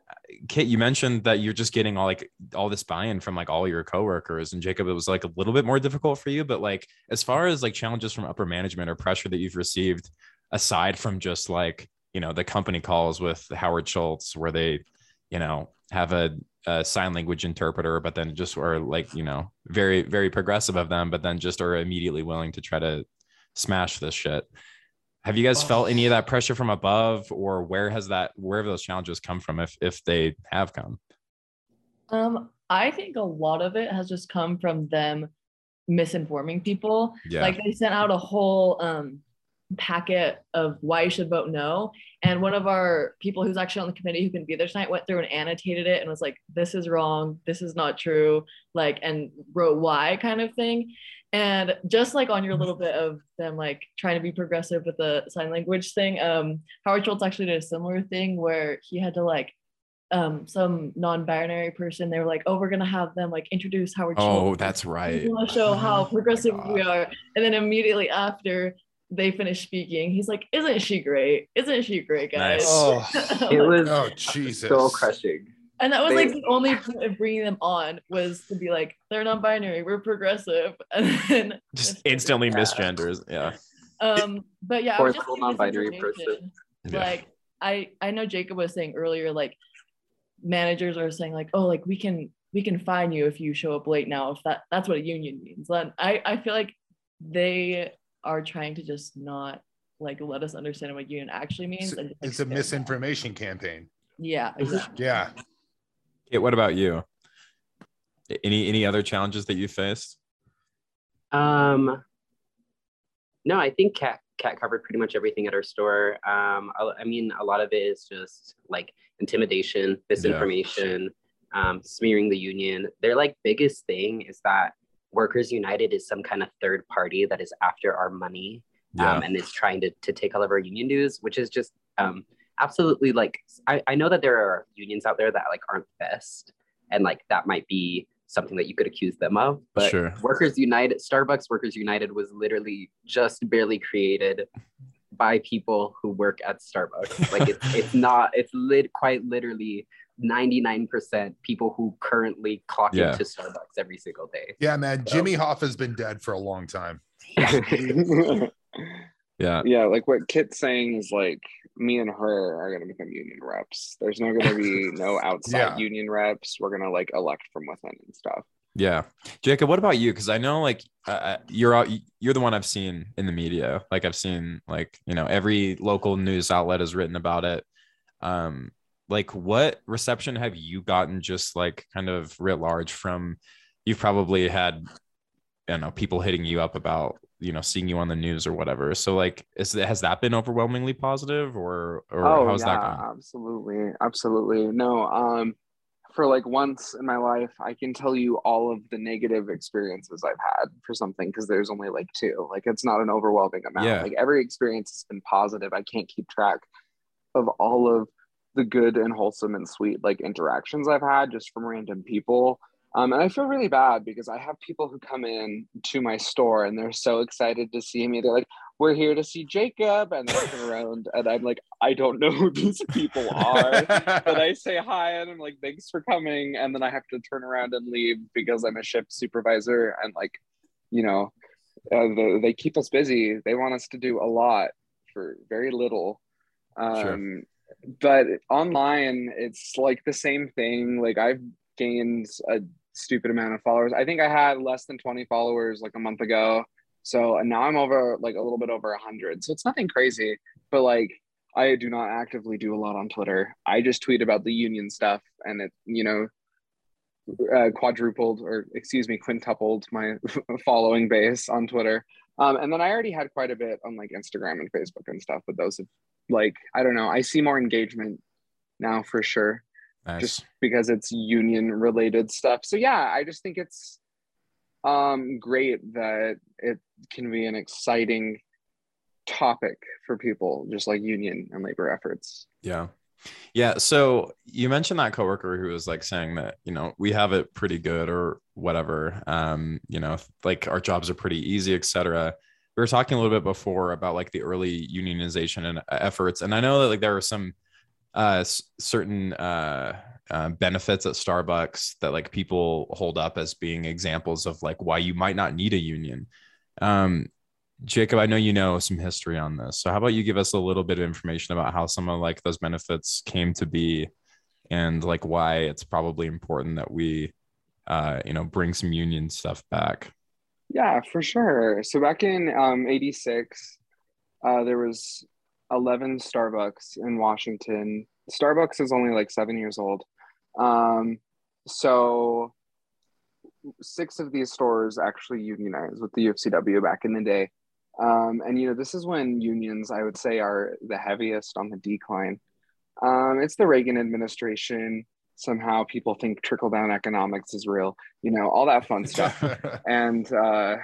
kit you mentioned that you're just getting all like all this buy-in from like all your coworkers and jacob it was like a little bit more difficult for you but like as far as like challenges from upper management or pressure that you've received aside from just like you know the company calls with howard schultz where they you know have a, a sign language interpreter but then just are like you know very very progressive of them but then just are immediately willing to try to smash this shit. Have you guys felt any of that pressure from above or where has that where have those challenges come from if if they have come? Um, I think a lot of it has just come from them misinforming people. yeah. Like they sent out a whole um packet of why you should vote no. And one of our people who's actually on the committee who can be there tonight went through and annotated it and was like, this is wrong, this is not true, like, and wrote why kind of thing. And just like on your little bit of them like trying to be progressive with the sign language thing, um, Howard Schultz actually did a similar thing where he had to like um some non-binary person, they were like, oh, we're gonna have them like introduce Howard Schultz oh that's right we want to show how progressive God. we are. And then immediately after they finish speaking, he's like, "Isn't she great? Isn't she great, guys?" Nice. Oh, It was Oh Jesus! so crushing. and that was they- like the only point of bringing them on was to be like, "They're non-binary. We're progressive." And then just instantly Yeah. misgenders yeah um, but yeah, I Or was just non-binary misinformation. Yeah. Like I I know Jacob was saying earlier, like managers are saying like, "Oh, like we can we can fine you if you show up late now." If that that's what a union means, then I I feel like they are trying to just not like let us understand what union actually means. It's, and just, like, it's a stare down. misinformation campaign. Yeah, exactly. Yeah. Okay, what about you? Any any other challenges that you faced? Um, no, I think Kat Kat covered pretty much everything at our store. Um, I, I mean, a lot of it is just like intimidation, misinformation, yeah. um, smearing the union. Their like biggest thing is that Workers United is some kind of third party that is after our money yeah. um, and is trying to, to take all of our union dues, which is just um, absolutely like I, I know that there are unions out there that like aren't best and like that might be something that you could accuse them of. But sure. Workers United, Starbucks Workers United was literally just barely created by people who work at Starbucks. Like it's it's not it's lit quite literally 99% people who currently clock yeah. into Starbucks every single day. Yeah, man. So. Jimmy Hoffa's been dead for a long time. yeah. Yeah, like what Kit's saying is like me and her are gonna become union reps. There's no gonna be no outside yeah. union reps. We're gonna like elect from within and stuff. Yeah, Jacob. What about you? Because I know like uh, uh you're out, you're the one I've seen in the media. Like I've seen like you know every local news outlet has written about it. Um, like what reception have you gotten just like kind of writ large from? You've probably had, you know, people hitting you up about you know seeing you on the news or whatever. So like is has that been overwhelmingly positive or or oh, how's yeah, that going absolutely absolutely. No um for like once in my life i can tell you all of the negative experiences i've had for something because there's only like two. Like it's not an overwhelming amount. Yeah. like every experience has been positive. I can't keep track of all of the good and wholesome and sweet like interactions i've had just from random people um, and I feel really bad because I have people who come in to my store and they're so excited to see me. They're like, "We're here to see Jacob," and they turn around and I'm like, "I don't know who these people are," but I say hi and I'm like, "Thanks for coming," and then I have to turn around and leave because I'm a shift supervisor and like, you know, uh, the, they keep us busy. They want us to do a lot for very little. Um, sure. But online, it's like the same thing. Like I've gained a stupid amount of followers. I think I had less than 20 followers like a month ago. So now I'm over like a little bit over 100. So it's nothing crazy, but like I do not actively do a lot on Twitter. I just tweet about the union stuff and it, you know, uh, quadrupled or excuse me, quintupled my following base on Twitter. Um, and then I already had quite a bit on like Instagram and Facebook and stuff, but those have like, I don't know, I see more engagement now for sure nice. just because it's union related stuff. So yeah, I just think it's um great that it can be an exciting topic for people just like union and labor efforts. Yeah. Yeah, so you mentioned that coworker who was like saying that, you know, we have it pretty good or whatever. Um, you know, like our jobs are pretty easy, etc. We were talking a little bit before about like the early unionization and efforts and I know that like there are some uh, certain uh, uh, benefits at Starbucks that like people hold up as being examples of like why you might not need a union. Um, Jacob, I know you know some history on this. So how about you give us a little bit of information about how some of like those benefits came to be and like why it's probably important that we uh, you know bring some union stuff back. Yeah, for sure. So back in um, 86, uh, there was 11 Starbucks in Washington. Starbucks is only like seven years old. Um, so six of these stores actually unionized with the UFCW back in the day. Um, and you know, this is when unions, I would say, are the heaviest on the decline. Um, it's the Reagan administration. Somehow people think trickle down economics is real, you know, all that fun stuff. and uh,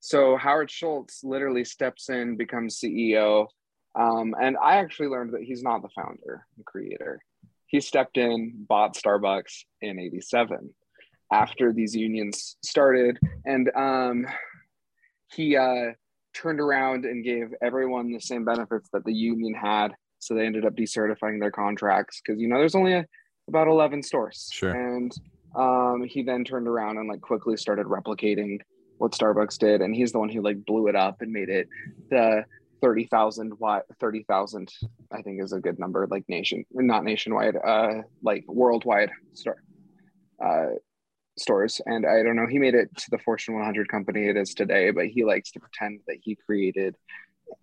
so Howard Schultz literally steps in, becomes CEO. Um, and I actually learned that he's not the founder and creator. He stepped in, bought Starbucks in 87 after these unions started. And um, he uh, turned around and gave everyone the same benefits that the union had. So they ended up decertifying their contracts because, you know, there's only a, about 11 stores. Sure. And um, he then turned around and like quickly started replicating what Starbucks did, and he's the one who like blew it up and made it the thirty thousand what thirty thousand I think is a good number, like nation not nationwide, uh, like worldwide store uh, stores. And I don't know, he made it to the Fortune 100 company it is today, but he likes to pretend that he created,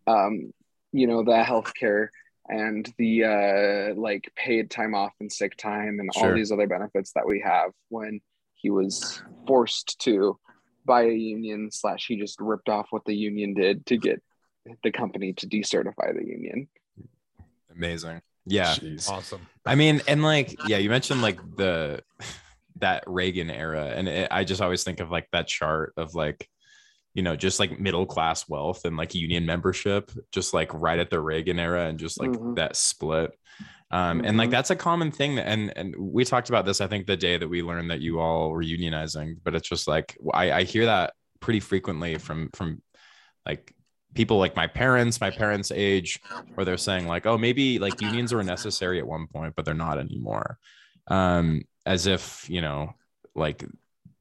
um, you know, the healthcare and the uh, like paid time off and sick time and Sure. all these other benefits that we have when he was forced to buy a union slash he just ripped off what the union did to get the company to decertify the union. Amazing. Yeah. Jeez. Awesome. I mean, and like, yeah, you mentioned like the that Reagan era, and it, I just always think of like that chart of like, you know, just like middle class wealth and like union membership, just like right at the Reagan era, and just like Mhm. that split. Um, and like Mhm. that's a common thing, and and we talked about this. I think the day that we learned that you all were unionizing, but it's just like I, I hear that pretty frequently from from like people like my parents, my parents' age, where they're saying like, oh, maybe like unions were necessary at one point, but they're not anymore. Um, as if you know, like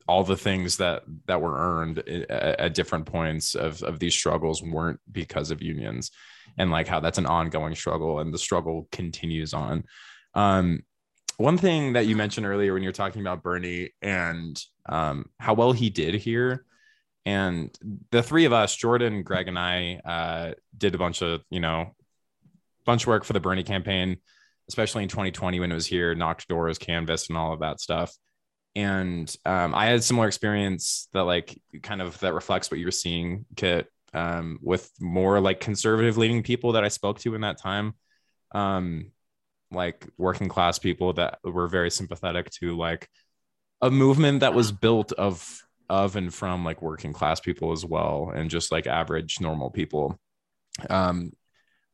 all the things that that were earned at, at different points of of these struggles weren't because of unions, and like how that's an ongoing struggle, and the struggle continues on. Um, one thing that you mentioned earlier when you're talking about Bernie and um, how well he did here and the three of us jordan greg and i uh, did a bunch of you know bunch of work for the bernie campaign especially in 2020 when it was here knocked doors canvassed and all of that stuff and um, i had similar experience that like kind of that reflects what you're seeing kit um, with more like conservative leaning people that i spoke to in that time. Um, like working class people that were very sympathetic to like a movement that was built of of and from like working class people as well and just like average normal people. Um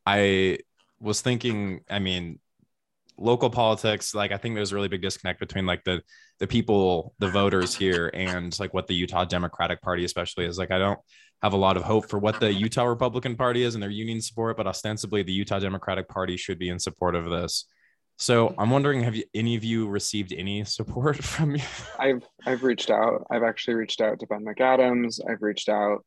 i was thinking i mean local politics like i think there's a really big disconnect between like the the people the voters here and like what the utah democratic party especially is like i don't have a lot of hope for what the utah republican party is and their union support but ostensibly the utah democratic party should be in support of this so i'm wondering have you any of you received any support from you I've I've reached out. I've actually reached out to Ben McAdams. I've reached out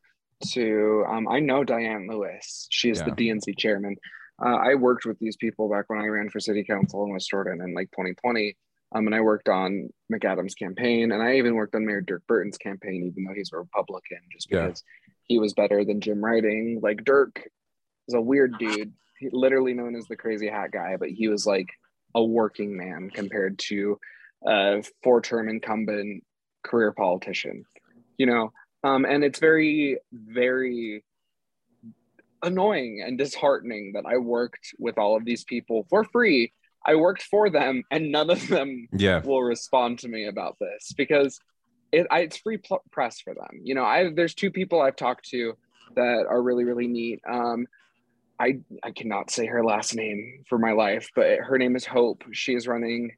to um, I know Diane Lewis. She is the DNC chairman. Uh, I worked with these people back when I ran for city council in West Jordan in like 2020. Um, and I worked on McAdams' campaign, and I even worked on Mayor Dirk Burton's campaign, even though he's a Republican, just Yeah. because he was better than Jim Riding. Like Dirk is a weird dude. He literally known as the crazy hat guy, but he was like a working man compared to a four-term incumbent career politician you know um, and it's very very annoying and disheartening that i worked with all of these people for free i worked for them and none of them yeah will respond to me about this because it, I, it's free pl- press for them you know i there's two people i've talked to that are really really neat um, I, I cannot say her last name for my life, but her name is Hope. She is running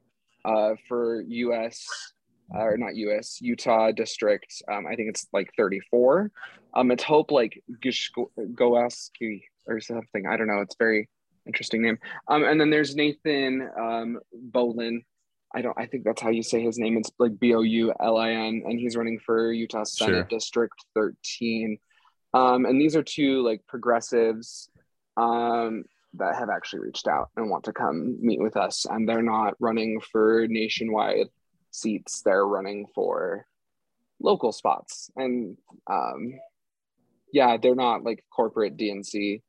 uh, for US uh, or not US Utah district. Um, I think it's like 34. Um, it's Hope like Goaski or something. I don't know. It's very interesting name. Um, and then there's Nathan um, Boulin. I don't. I think that's how you say his name. It's like B O U L I N, and he's running for Utah Senate Sure. District 13. Um, and these are two like progressives um, that have actually reached out and want to come meet with us. And they're not running for nationwide seats, they're running for local spots. And um, yeah, they're not like corporate DNC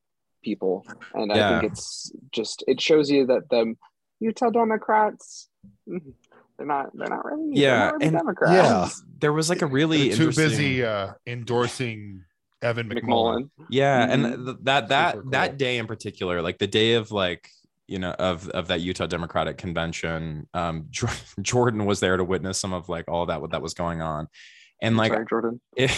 people. And I think it's just, it shows you that the Utah Democrats, they're not, they're not really, Yeah, not really and- Democrats. Yeah. there was like a really They're too busy uh, endorsing Evan McMullin. McMullin. yeah Mhm. and th- that that Super that day in particular like the day of like you know of of that utah democratic convention um jordan was there to witness some of like all that what that was going on and like Sorry, Jordan. it,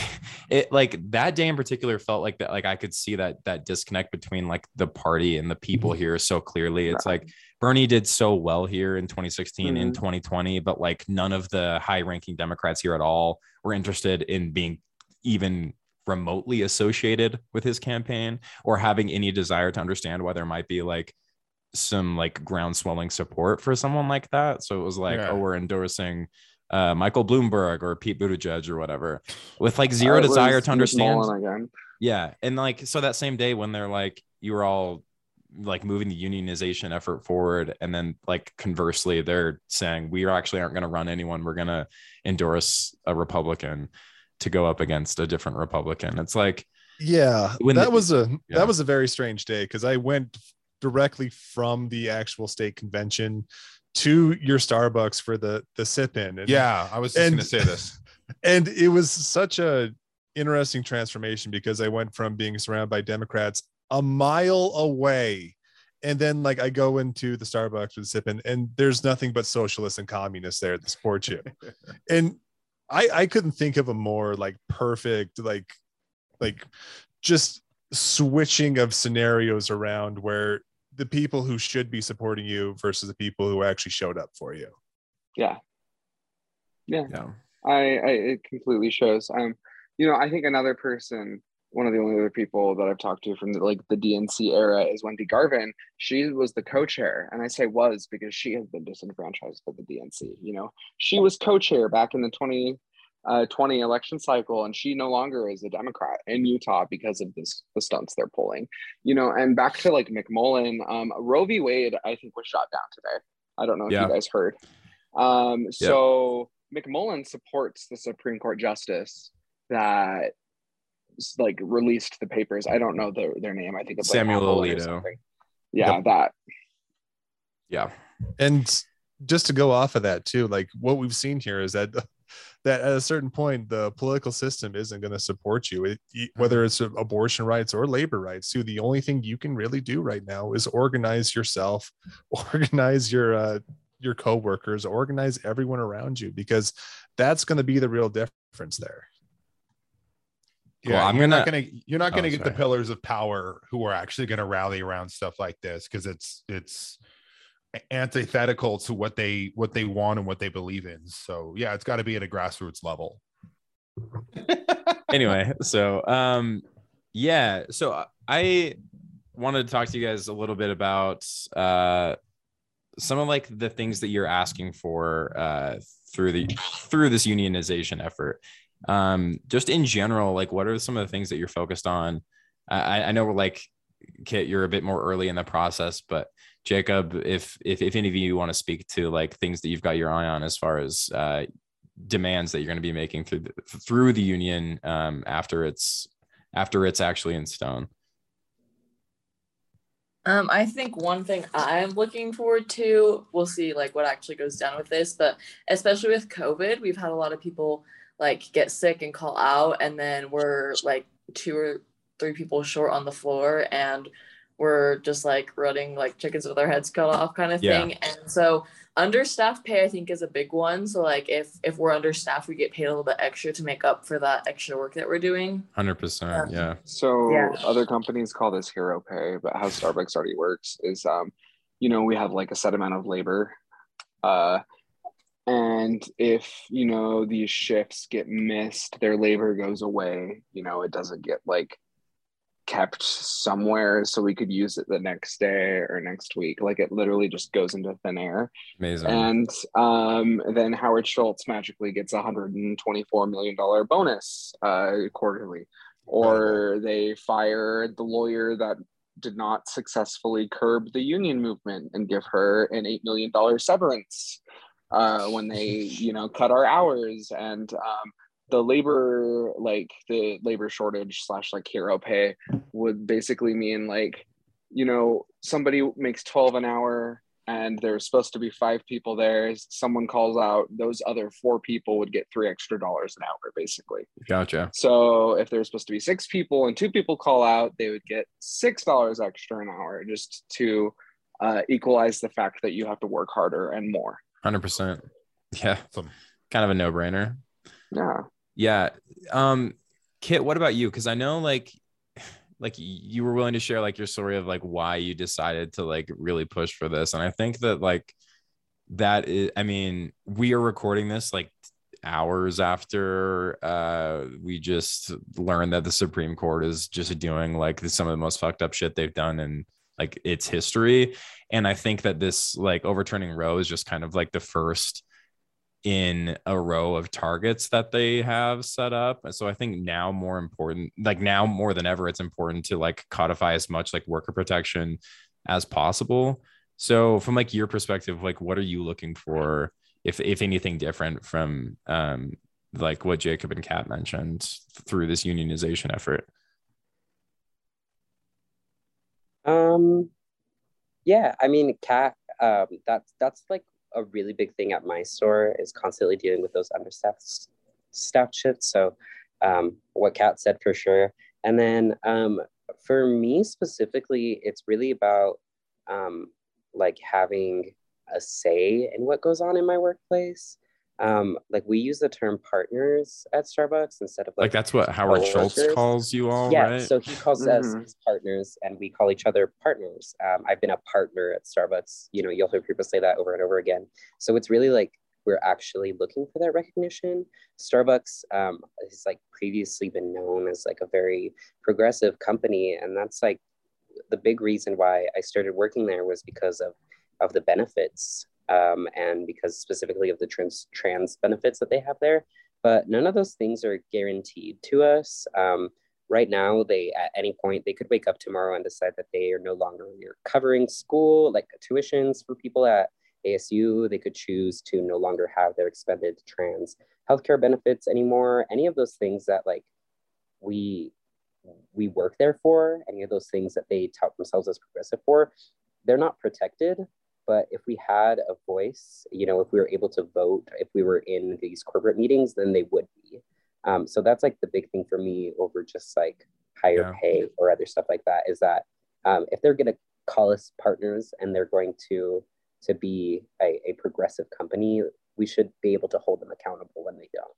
it like that day in particular felt like that like i could see that that disconnect between like the party and the people here so clearly it's like bernie did so well here in 2016 in Mhm. 2020 but like none of the high ranking democrats here at all were interested in being even remotely associated with his campaign or having any desire to understand why there might be like some like ground swelling support for someone like that so it was like Yeah. oh we're endorsing uh, Michael Bloomberg or Pete Buttigieg or whatever, with like zero Uh, desire to understand. Again. Yeah, and like so that same day when they're like you were all like moving the unionization effort forward, and then like conversely they're saying we actually aren't going to run anyone. We're going to endorse a Republican to go up against a different Republican. It's like Yeah, When that the- was a yeah. that was a very strange day because I went directly from the actual state convention to your Starbucks for the the sip in. yeah, I was just and- going to say this. and it was such a interesting transformation because I went from being surrounded by Democrats a mile away. And then like I go into the Starbucks with sip in, and there's nothing but socialists and communists there that support you. and I I couldn't think of a more like perfect, like like just switching of scenarios around where the people who should be supporting you versus the people who actually showed up for you. Yeah. Yeah. Yeah. I, I it completely shows. Um, you know, I think another person, one of the only other people that I've talked to from the, like the DNC era is Wendy Garvin. She was the co-chair, and I say was because she has been disenfranchised by the DNC. You know, she was co-chair back in the 20, uh, 20 election cycle, and she no longer is a Democrat in Utah because of this the stunts they're pulling. You know, and back to like McMullin, um, Roe v. Wade, I think was shot down today. I don't know if Yeah. you guys heard. Um, so McMullin supports the Supreme Court justice that like released the papers. I don't know their, their name. I think it's like Samuel Appleton or Alito. Yeah, Yep. that. Yeah. and just to go off of that too like what we've seen here is that that at a certain point the political system isn't going to support you. It, whether it's abortion rights or labor rights too the only thing you can really do right now is organize yourself organize your uh your co-workers organize everyone around you because that's going to be the real difference there. Yeah, I'm you're not gonna- gonna you're not Oh, gonna get the pillars of power who are actually gonna rally around stuff like this because it's it's antithetical to what they what they want and what they believe in. So yeah, it's got to be at a grassroots level. anyway, so um yeah, so I wanted to talk to you guys a little bit about uh some of like the things that you're asking for uh through the through this unionization effort. Um just in general, like what are some of the things that you're focused on? I I know we're like Kit, you're a bit more early in the process, but Jacob, if if if any of you want to speak to like things that you've got your eye on as far as uh demands that you're going to be making through the, through the union um, after it's after it's actually in stone. Um, I think one thing I'm looking forward to, we'll see like what actually goes down with this, but especially with COVID, we've had a lot of people like get sick and call out, and then we're like two or three people short on the floor, and we're just like running like chickens with our heads cut off kind of Yeah. thing. And so understaffed pay I think is a big one. So like if if we're understaffed, we get paid a little bit extra to make up for that extra work that we're doing. Hundred percent. Yeah. So Yeah. other companies call this hero pay, but how Starbucks already works is, um, you know, we have like a set amount of labor, uh, and if you know these shifts get missed, their labor goes away. You know, it doesn't get like kept somewhere so we could use it the next day or next week. Like it literally just goes into thin air. Amazing. And um, then Howard Schultz magically gets a hundred and twenty-four million dollar bonus uh, quarterly, or they fire the lawyer that did not successfully curb the union movement and give her an eight million dollar severance uh, when they, you know, cut our hours and. Um, the labor like the labor shortage slash like hero pay would basically mean like you know somebody makes 12 an hour and there's supposed to be five people there someone calls out those other four people would get three extra dollars an hour basically gotcha. so if there's supposed to be six people and two people call out they would get six dollars extra an hour just to uh, equalize the fact that you have to work harder and more Hundred percent. Yeah. Awesome. Kind of a no brainer. yeah Yeah. Um, Kit, what about you? Because I know like like you were willing to share like your story of like why you decided to like really push for this. And I think that like that is I mean, we are recording this like hours after uh we just learned that the Supreme Court is just doing like some of the most fucked up shit they've done in like its history. And I think that this like overturning Roe is just kind of like the first in a row of targets that they have set up. So I think now more important, like now more than ever, it's important to like codify as much like worker protection as possible. So from like your perspective, like what are you looking for, if if anything different from um like what Jacob and Kat mentioned through this unionization effort? Um, Yeah, I mean, cat. Um, that's that's like a really big thing at my store is constantly dealing with those understaffed staff shifts. So, um, what Kat said for sure. And then um, for me specifically, it's really about um, like having a say in what goes on in my workplace. Um, like we use the term partners at Starbucks instead of like, like, that's what Howard Schultz calls you all, yeah. right? So he calls us Mhm. his partners, and we call each other partners. Um, I've been a partner at Starbucks. You know, you'll hear people say that over and over again. So it's really like we're actually looking for that recognition. Starbucks um, has like previously been known as like a very progressive company, and that's like the big reason why I started working there was because of of the benefits um, and because specifically of the trans trans benefits that they have there. But none of those things are guaranteed to us. Um, right now, they at any point they could wake up tomorrow and decide that they are no longer covering school like tuitions for people at ASU. They could choose to no longer have their expended trans healthcare benefits anymore. Any of those things that like we we work there for, any of those things that they tout themselves as progressive for, they're not protected. But if we had a voice, you know, if we were able to vote, if we were in these corporate meetings, then they would be. Um, so that's like the big thing for me over just like higher Yeah. pay or other stuff like that is that um, if they're going to call us partners and they're going to to be a, a progressive company, we should be able to hold them accountable when they don't.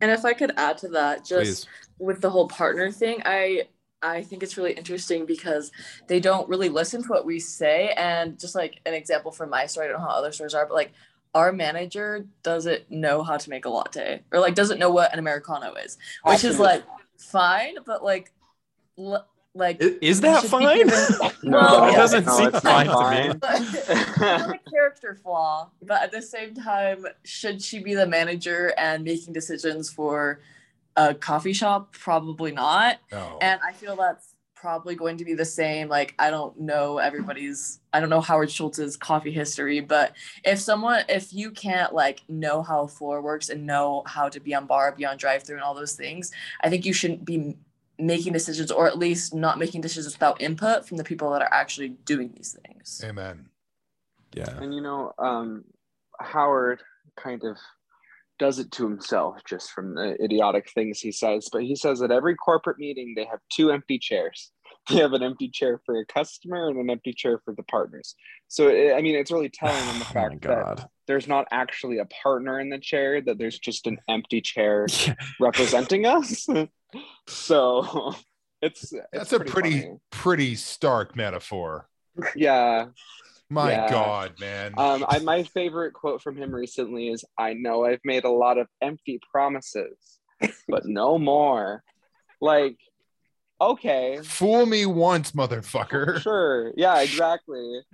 And if I could add to that, just Please. with the whole partner thing, I I think it's really interesting because they don't really listen to what we say. And just like an example from my store, I don't know how other stores are, but like our manager doesn't know how to make a latte or like doesn't know what an americano is, which is like fine, but like l- like I- Is that fine? given- No, Well, it doesn't no, seem it's fine not to me. fine. it's a character flaw, but at the same time, should she be the manager and making decisions for a coffee shop? Probably not. No. And I feel that's probably going to be the same. Like, I don't know everybody's, I don't know Howard Schultz's coffee history, but if someone, if you can't like know how a floor works and know how to be on bar, be on drive through, and all those things, I think you shouldn't be making decisions or at least not making decisions without input from the people that are actually doing these things. Amen. Yeah. And you know, um, Howard kind of does it to himself just from the idiotic things he says. But he says at every corporate meeting they have two empty chairs. They have an empty chair for a customer and an empty chair for the partners. So it, I mean, it's really telling on the Oh fact that there's not actually a partner in the chair; that there's just an empty chair representing us. so it's, it's That's a pretty funny. pretty stark metaphor. yeah. My Yeah. God, man. Um, I, my favorite quote from him recently is I know I've made a lot of empty promises, but no more. Like, okay, Fool me once, motherfucker. sure. Yeah, exactly.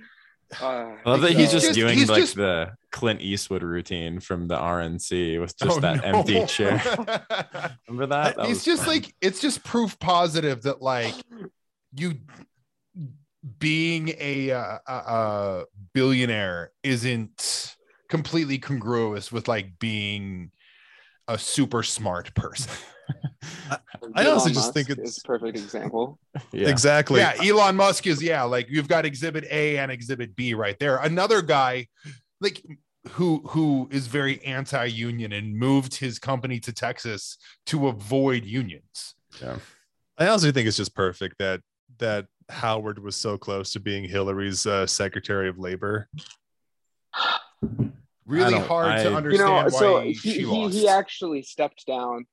Uh, I love that he's He's just, just- doing he's like just- the Clint Eastwood routine from the RNC with just Oh, that no. empty chair. Remember that? That it's just fun. like it's just proof positive that like you being a, uh, a, a billionaire isn't completely congruous with like being a super smart person. I also Elon just think Musk it's- is a perfect example. yeah. Exactly. Yeah, Elon Musk is yeah, like you've got exhibit A and exhibit B right there. Another guy like who who is very anti-union and moved his company to Texas to avoid unions. Yeah. I also think it's just perfect that that Howard was so close to being Hillary's uh, Secretary of Labor. Really don't- hard to understand You know, why so she he, he, lost. he actually stepped down.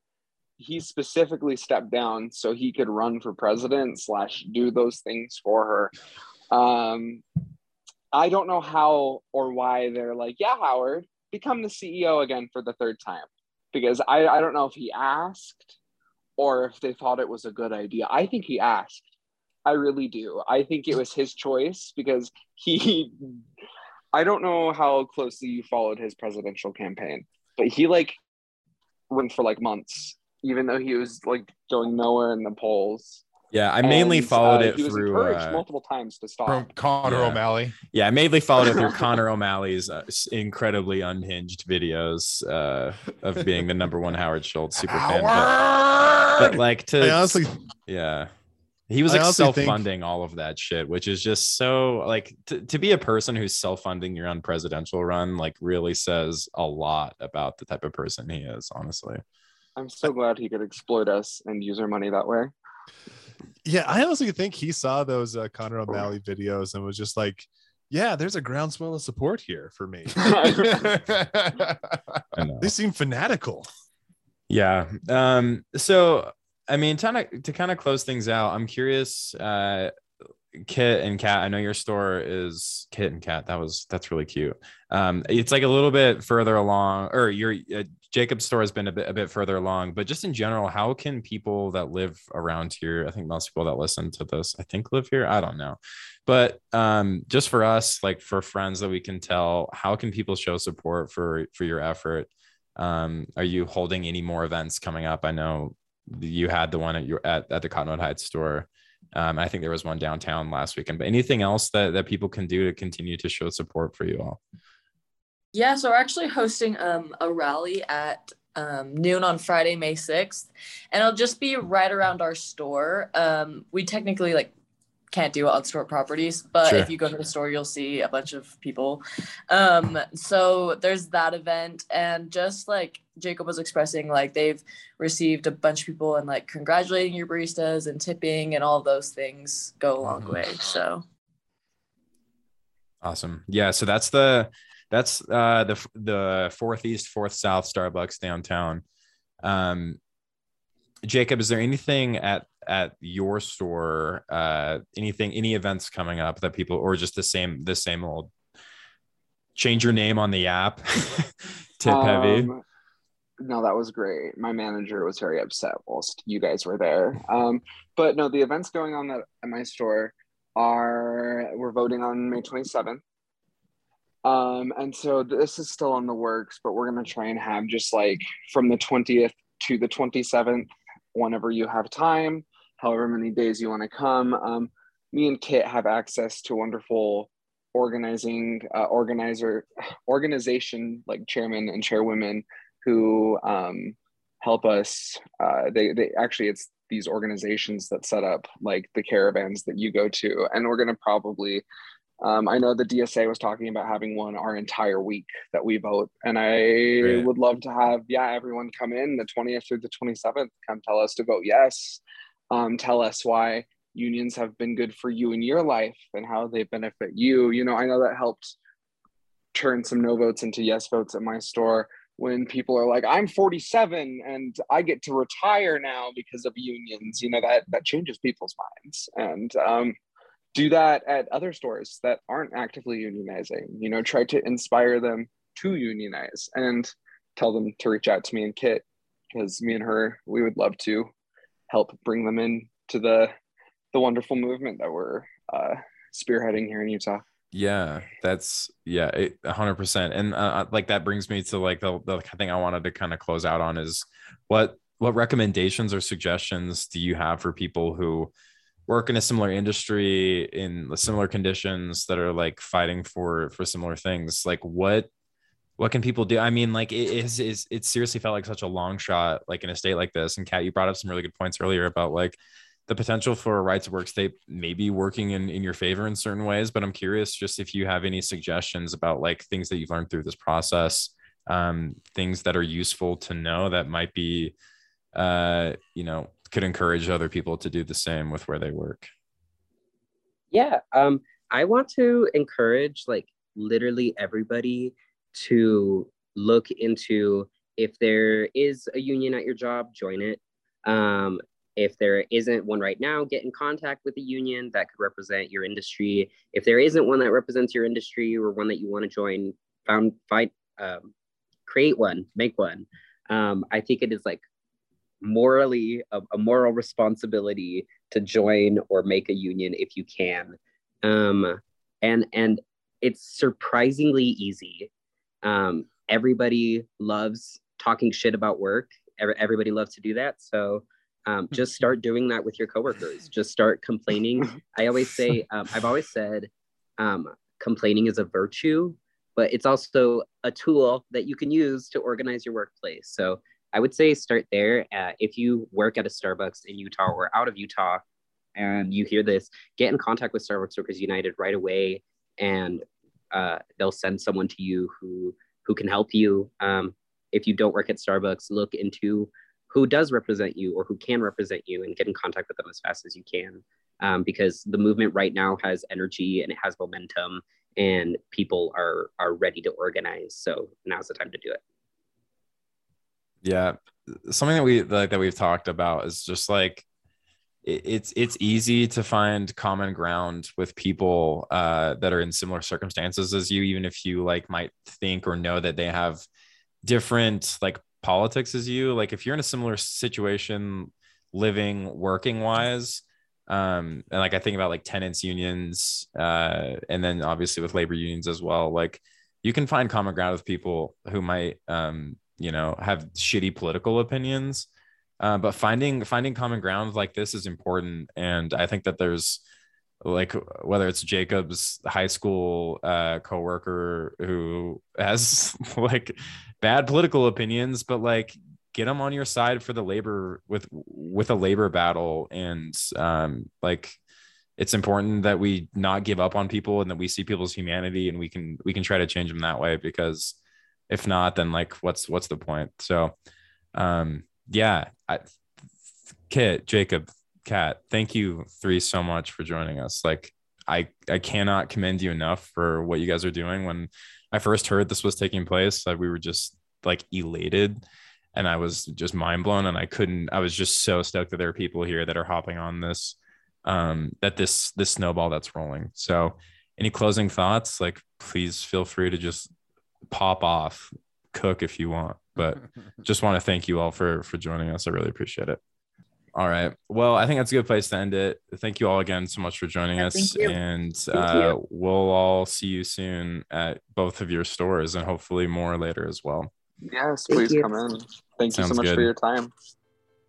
He specifically stepped down so he could run for president slash do those things for her. Um, I don't know how or why they're like, yeah, Howard, become the CEO again for the third time. Because I, I don't know if he asked or if they thought it was a good idea. I think he asked. I really do. I think it was his choice because he I don't know how closely you followed his presidential campaign, but he like went for like months, even though he was like going nowhere in the polls. Yeah, I mainly And, followed uh, it he was through. encouraged Uh, multiple times to stop. from Connor Yeah. O'Malley. yeah, I mainly followed it through Connor O'Malley's uh, incredibly unhinged videos uh, of being the number one Howard Schultz super fan. But, but like to I honestly, yeah, He was like self-funding all of that shit, which is just so like to, to be a person who's self-funding your own presidential run, like really says a lot about the type of person he is, honestly. I'm so glad he could exploit us and use our money that way. Yeah, I honestly think he saw those uh, Connor O'Malley videos and was just like, "Yeah, there's a groundswell of support here for me." They seem fanatical. Yeah. Um, so I mean, to kind of close things out, I'm curious, uh, Kit and Cat. I know your store is Kit and Cat. That was that's really cute. Um, it's like a little bit further along, or your uh, Jacob's store has been a bit a bit further along. But just in general, how can people that live around here? I think most people that listen to this, I think, live here. I don't know, but um, just for us, like for friends that we can tell, how can people show support for for your effort? Um, are you holding any more events coming up? I know you had the one at your at, at the Cottonwood Heights store. Um, I think there was one downtown last weekend. But anything else that that people can do to continue to show support for you all? Yeah, so we're actually hosting um, a rally at um, noon on Friday, May 6th, and it'll just be right around our store. Um, we technically like can't do it on store properties, but Sure. if you go to the store, you'll see a bunch of people. Um, so there's that event, and just like Jacob was expressing, like they've received a bunch of people and like congratulating your baristas and tipping and all those things go a long Mhm. way. So Awesome. Yeah. So that's the that's uh the the fourth east, fourth south Starbucks downtown. Um Jacob, is there anything at at your store, uh anything, any events coming up that people or just the same the same old change your name on the app tip heavy? Um, no, that was great. My manager was very upset whilst you guys were there. Um, but no, the events going on at, at my store are we're voting on May 27th. Um, and so this is still in the works, but we're gonna try and have just like from the 20th to the 27th, whenever you have time, however many days you want to come. Um, me and Kit have access to wonderful organizing uh, organizer organization like chairman and chairwomen who um, help us. Uh, they they actually it's these organizations that set up like the caravans that you go to, and we're gonna probably. Um, I know the DSA was talking about having one our entire week that we vote, and I would love to have yeah everyone come in the twentieth through the twenty seventh, come tell us to vote yes, um, tell us why unions have been good for you in your life and how they benefit you. You know, I know that helped turn some no votes into yes votes at my store when people are like, I'm 47 and I get to retire now because of unions. You know, that that changes people's minds. And um, do that at other stores that aren't actively unionizing. You know, try to inspire them to unionize and tell them to reach out to me and Kit because me and her, we would love to help bring them in to the the wonderful movement that we're uh, spearheading here in Utah. Yeah, that's yeah, a hundred percent. And uh, like that brings me to like the the thing I wanted to kind of close out on is what what recommendations or suggestions do you have for people who work in a similar industry in similar conditions that are like fighting for for similar things? Like what what can people do? I mean, like it is is it seriously felt like such a long shot, like in a state like this. And Kat, you brought up some really good points earlier about like the potential for a right to work state maybe working in, in your favor in certain ways but i'm curious just if you have any suggestions about like things that you've learned through this process um, things that are useful to know that might be uh, you know could encourage other people to do the same with where they work Yeah, um, I want to encourage like literally everybody to look into if there is a union at your job, join it. Um, if there isn't one right now, get in contact with a union that could represent your industry. If there isn't one that represents your industry or one that you want to join, found find um, create one, make one. Um, I think it is like morally a, a moral responsibility to join or make a union if you can. Um, and and it's surprisingly easy. Um, everybody loves talking shit about work. Every, everybody loves to do that. So um, just start doing that with your coworkers. Just start complaining. I always say, um, I've always said, um, complaining is a virtue, but it's also a tool that you can use to organize your workplace. So I would say start there. Uh, if you work at a Starbucks in Utah or out of Utah, and you hear this, get in contact with Starbucks Workers United right away, and uh, they'll send someone to you who who can help you. Um, if you don't work at Starbucks, look into who does represent you or who can represent you, and get in contact with them as fast as you can. Um, because the movement right now has energy and it has momentum, and people are are ready to organize. So now's the time to do it. Yeah, something that we like that we've talked about is just like it's it's easy to find common ground with people uh, that are in similar circumstances as you, even if you like might think or know that they have different like politics as you. Like if you're in a similar situation, living, working wise, um, and like I think about like tenants unions, uh, and then obviously with labor unions as well. Like you can find common ground with people who might, um, you know, have shitty political opinions uh, but finding finding common ground like this is important. And i think that there's like whether it's jacob's high school uh coworker who has like bad political opinions but like get them on your side for the labor with with a labor battle. And um like it's important that we not give up on people and that we see people's humanity and we can we can try to change them that way because if not then like what's what's the point? So um yeah, I, Kit, Jacob, Kat, thank you three so much for joining us. Like, I I cannot commend you enough for what you guys are doing. When I first heard this was taking place, like we were just like elated, and I was just mind blown, and I couldn't. I was just so stoked that there are people here that are hopping on this, um, that this this snowball that's rolling. So, any closing thoughts? Like, please feel free to just pop off, cook if you want but just want to thank you all for for joining us. I really appreciate it. All right. Well, I think that's a good place to end it. Thank you all again so much for joining yeah, us. And uh, we'll all see you soon at both of your stores and hopefully more later as well. Yes, please come in. Thank Sounds you so much good. for your time.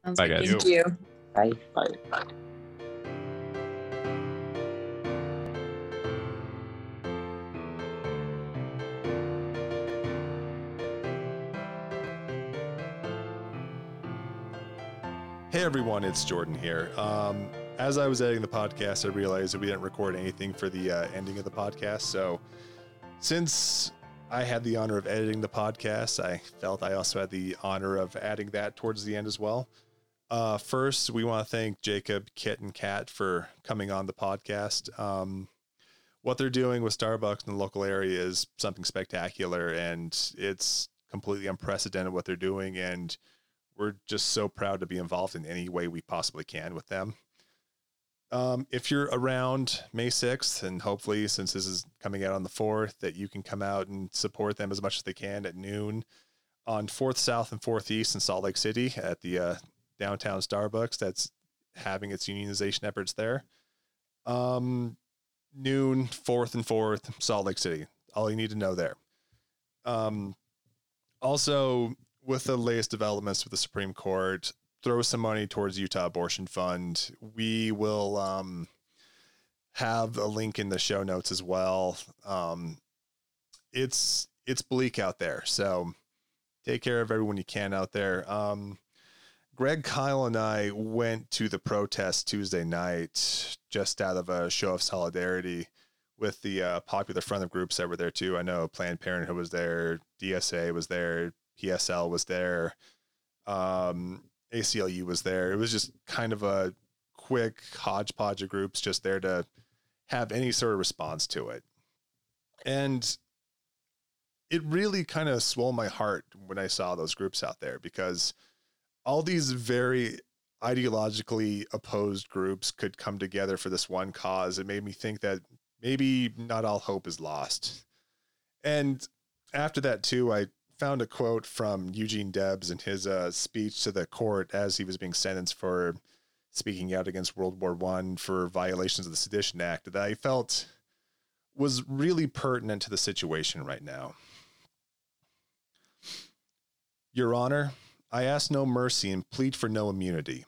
Sounds Bye, guys. Thank you. Bye. Bye. Bye. Hey everyone, it's Jordan here. Um, as I was editing the podcast, I realized that we didn't record anything for the uh, ending of the podcast. So, since I had the honor of editing the podcast, I felt I also had the honor of adding that towards the end as well. Uh, first, we want to thank Jacob, Kit, and Kat for coming on the podcast. Um, what they're doing with Starbucks in the local area is something spectacular, and it's completely unprecedented what they're doing. And we're just so proud to be involved in any way we possibly can with them. Um, if you're around May 6th, and hopefully, since this is coming out on the 4th, that you can come out and support them as much as they can at noon on 4th South and 4th East in Salt Lake City at the uh, downtown Starbucks that's having its unionization efforts there. Um, noon, 4th and 4th, Salt Lake City. All you need to know there. Um, also, with the latest developments with the Supreme Court, throw some money towards Utah Abortion Fund. We will um, have a link in the show notes as well. Um, it's it's bleak out there, so take care of everyone you can out there. Um, Greg, Kyle, and I went to the protest Tuesday night just out of a show of solidarity with the uh, popular front of groups that were there too. I know Planned Parenthood was there, DSA was there, PSL was there, um, ACLU was there. It was just kind of a quick hodgepodge of groups just there to have any sort of response to it. And it really kind of swelled my heart when I saw those groups out there because all these very ideologically opposed groups could come together for this one cause. It made me think that maybe not all hope is lost. And after that, too, I found a quote from Eugene Debs in his uh, speech to the court as he was being sentenced for speaking out against World War One for violations of the Sedition Act that I felt was really pertinent to the situation right now. Your Honor, I ask no mercy and plead for no immunity.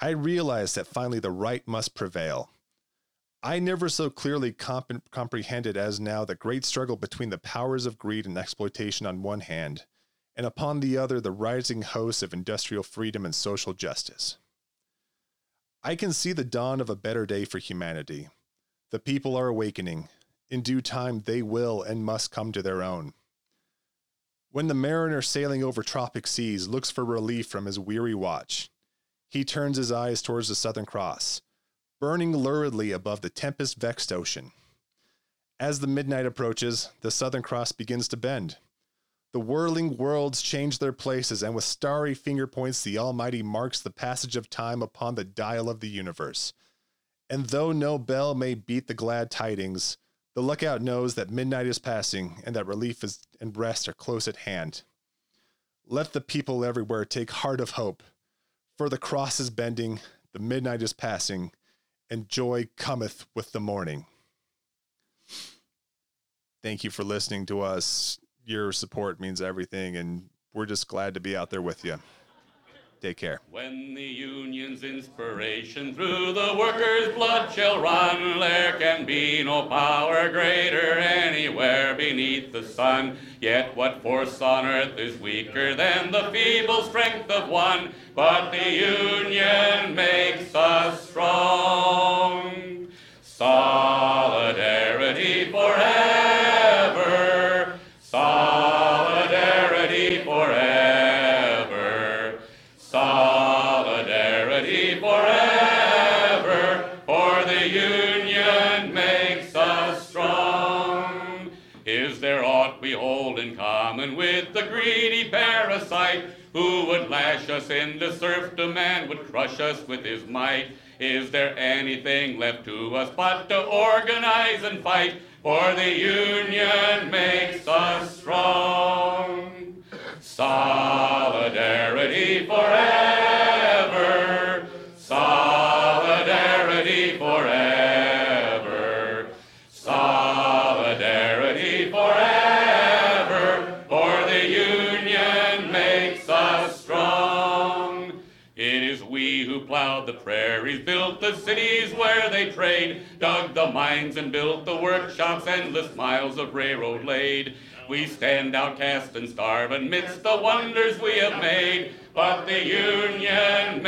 I realize that finally the right must prevail I never so clearly comp- comprehended as now the great struggle between the powers of greed and exploitation on one hand, and upon the other the rising hosts of industrial freedom and social justice. I can see the dawn of a better day for humanity. The people are awakening. In due time, they will and must come to their own. When the mariner sailing over tropic seas looks for relief from his weary watch, he turns his eyes towards the Southern Cross, burning luridly above the tempest vexed ocean. As the midnight approaches, the Southern Cross begins to bend. The whirling worlds change their places, and with starry finger points, the Almighty marks the passage of time upon the dial of the universe. And though no bell may beat the glad tidings, the lookout knows that midnight is passing and that relief is, and rest are close at hand. Let the people everywhere take heart of hope, for the cross is bending, the midnight is passing, and joy cometh with the morning. Thank you for listening to us your support means everything, and we're just glad to be out there with you. Take care. When the union's inspiration through the workers' blood shall run, there can be no power greater anywhere beneath the sun. Yet what force on earth is weaker than the feeble strength of one? But the union makes us strong. Solidarity forever. Who would lash us in into serfdom and would crush us with his might? Is there anything left to us but to organize and fight? For the union makes us strong. Solidarity forever. Solidarity the built the cities where they trade, dug the mines and built the workshops, endless miles of railroad laid. We stand outcast and starve amidst the wonders we have made, but the union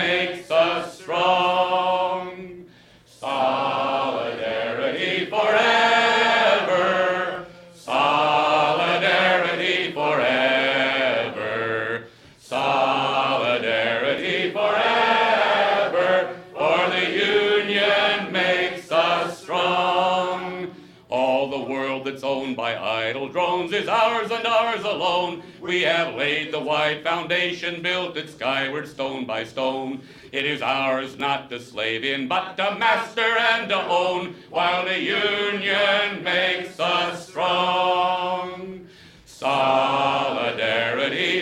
drones is ours and ours alone. We have laid the wide foundation, built it skyward stone by stone. It is ours not to slave in, but to master and to own, while the union makes us strong. Solidarity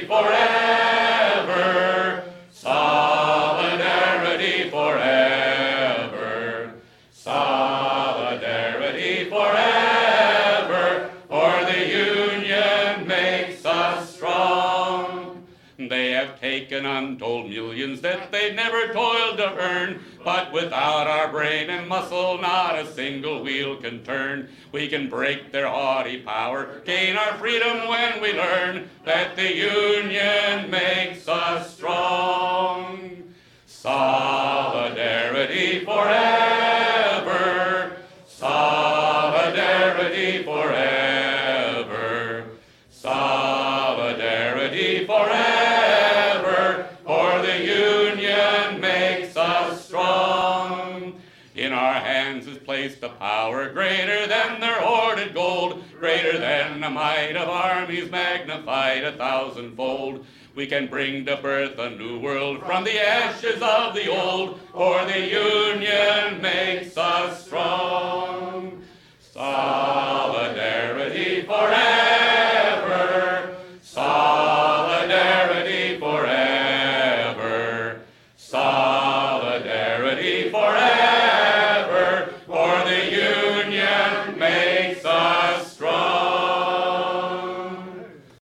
forever. Taken untold millions that they never toiled to earn. But without our brain and muscle, not a single wheel can turn. We can break their haughty power, gain our freedom when we learn that the union makes us strong. Solidarity forever. place the power greater than their hoarded gold, greater than the might of armies magnified a thousandfold. We can bring to birth a new world from the ashes of the old, for the union makes us strong. Solidarity forever.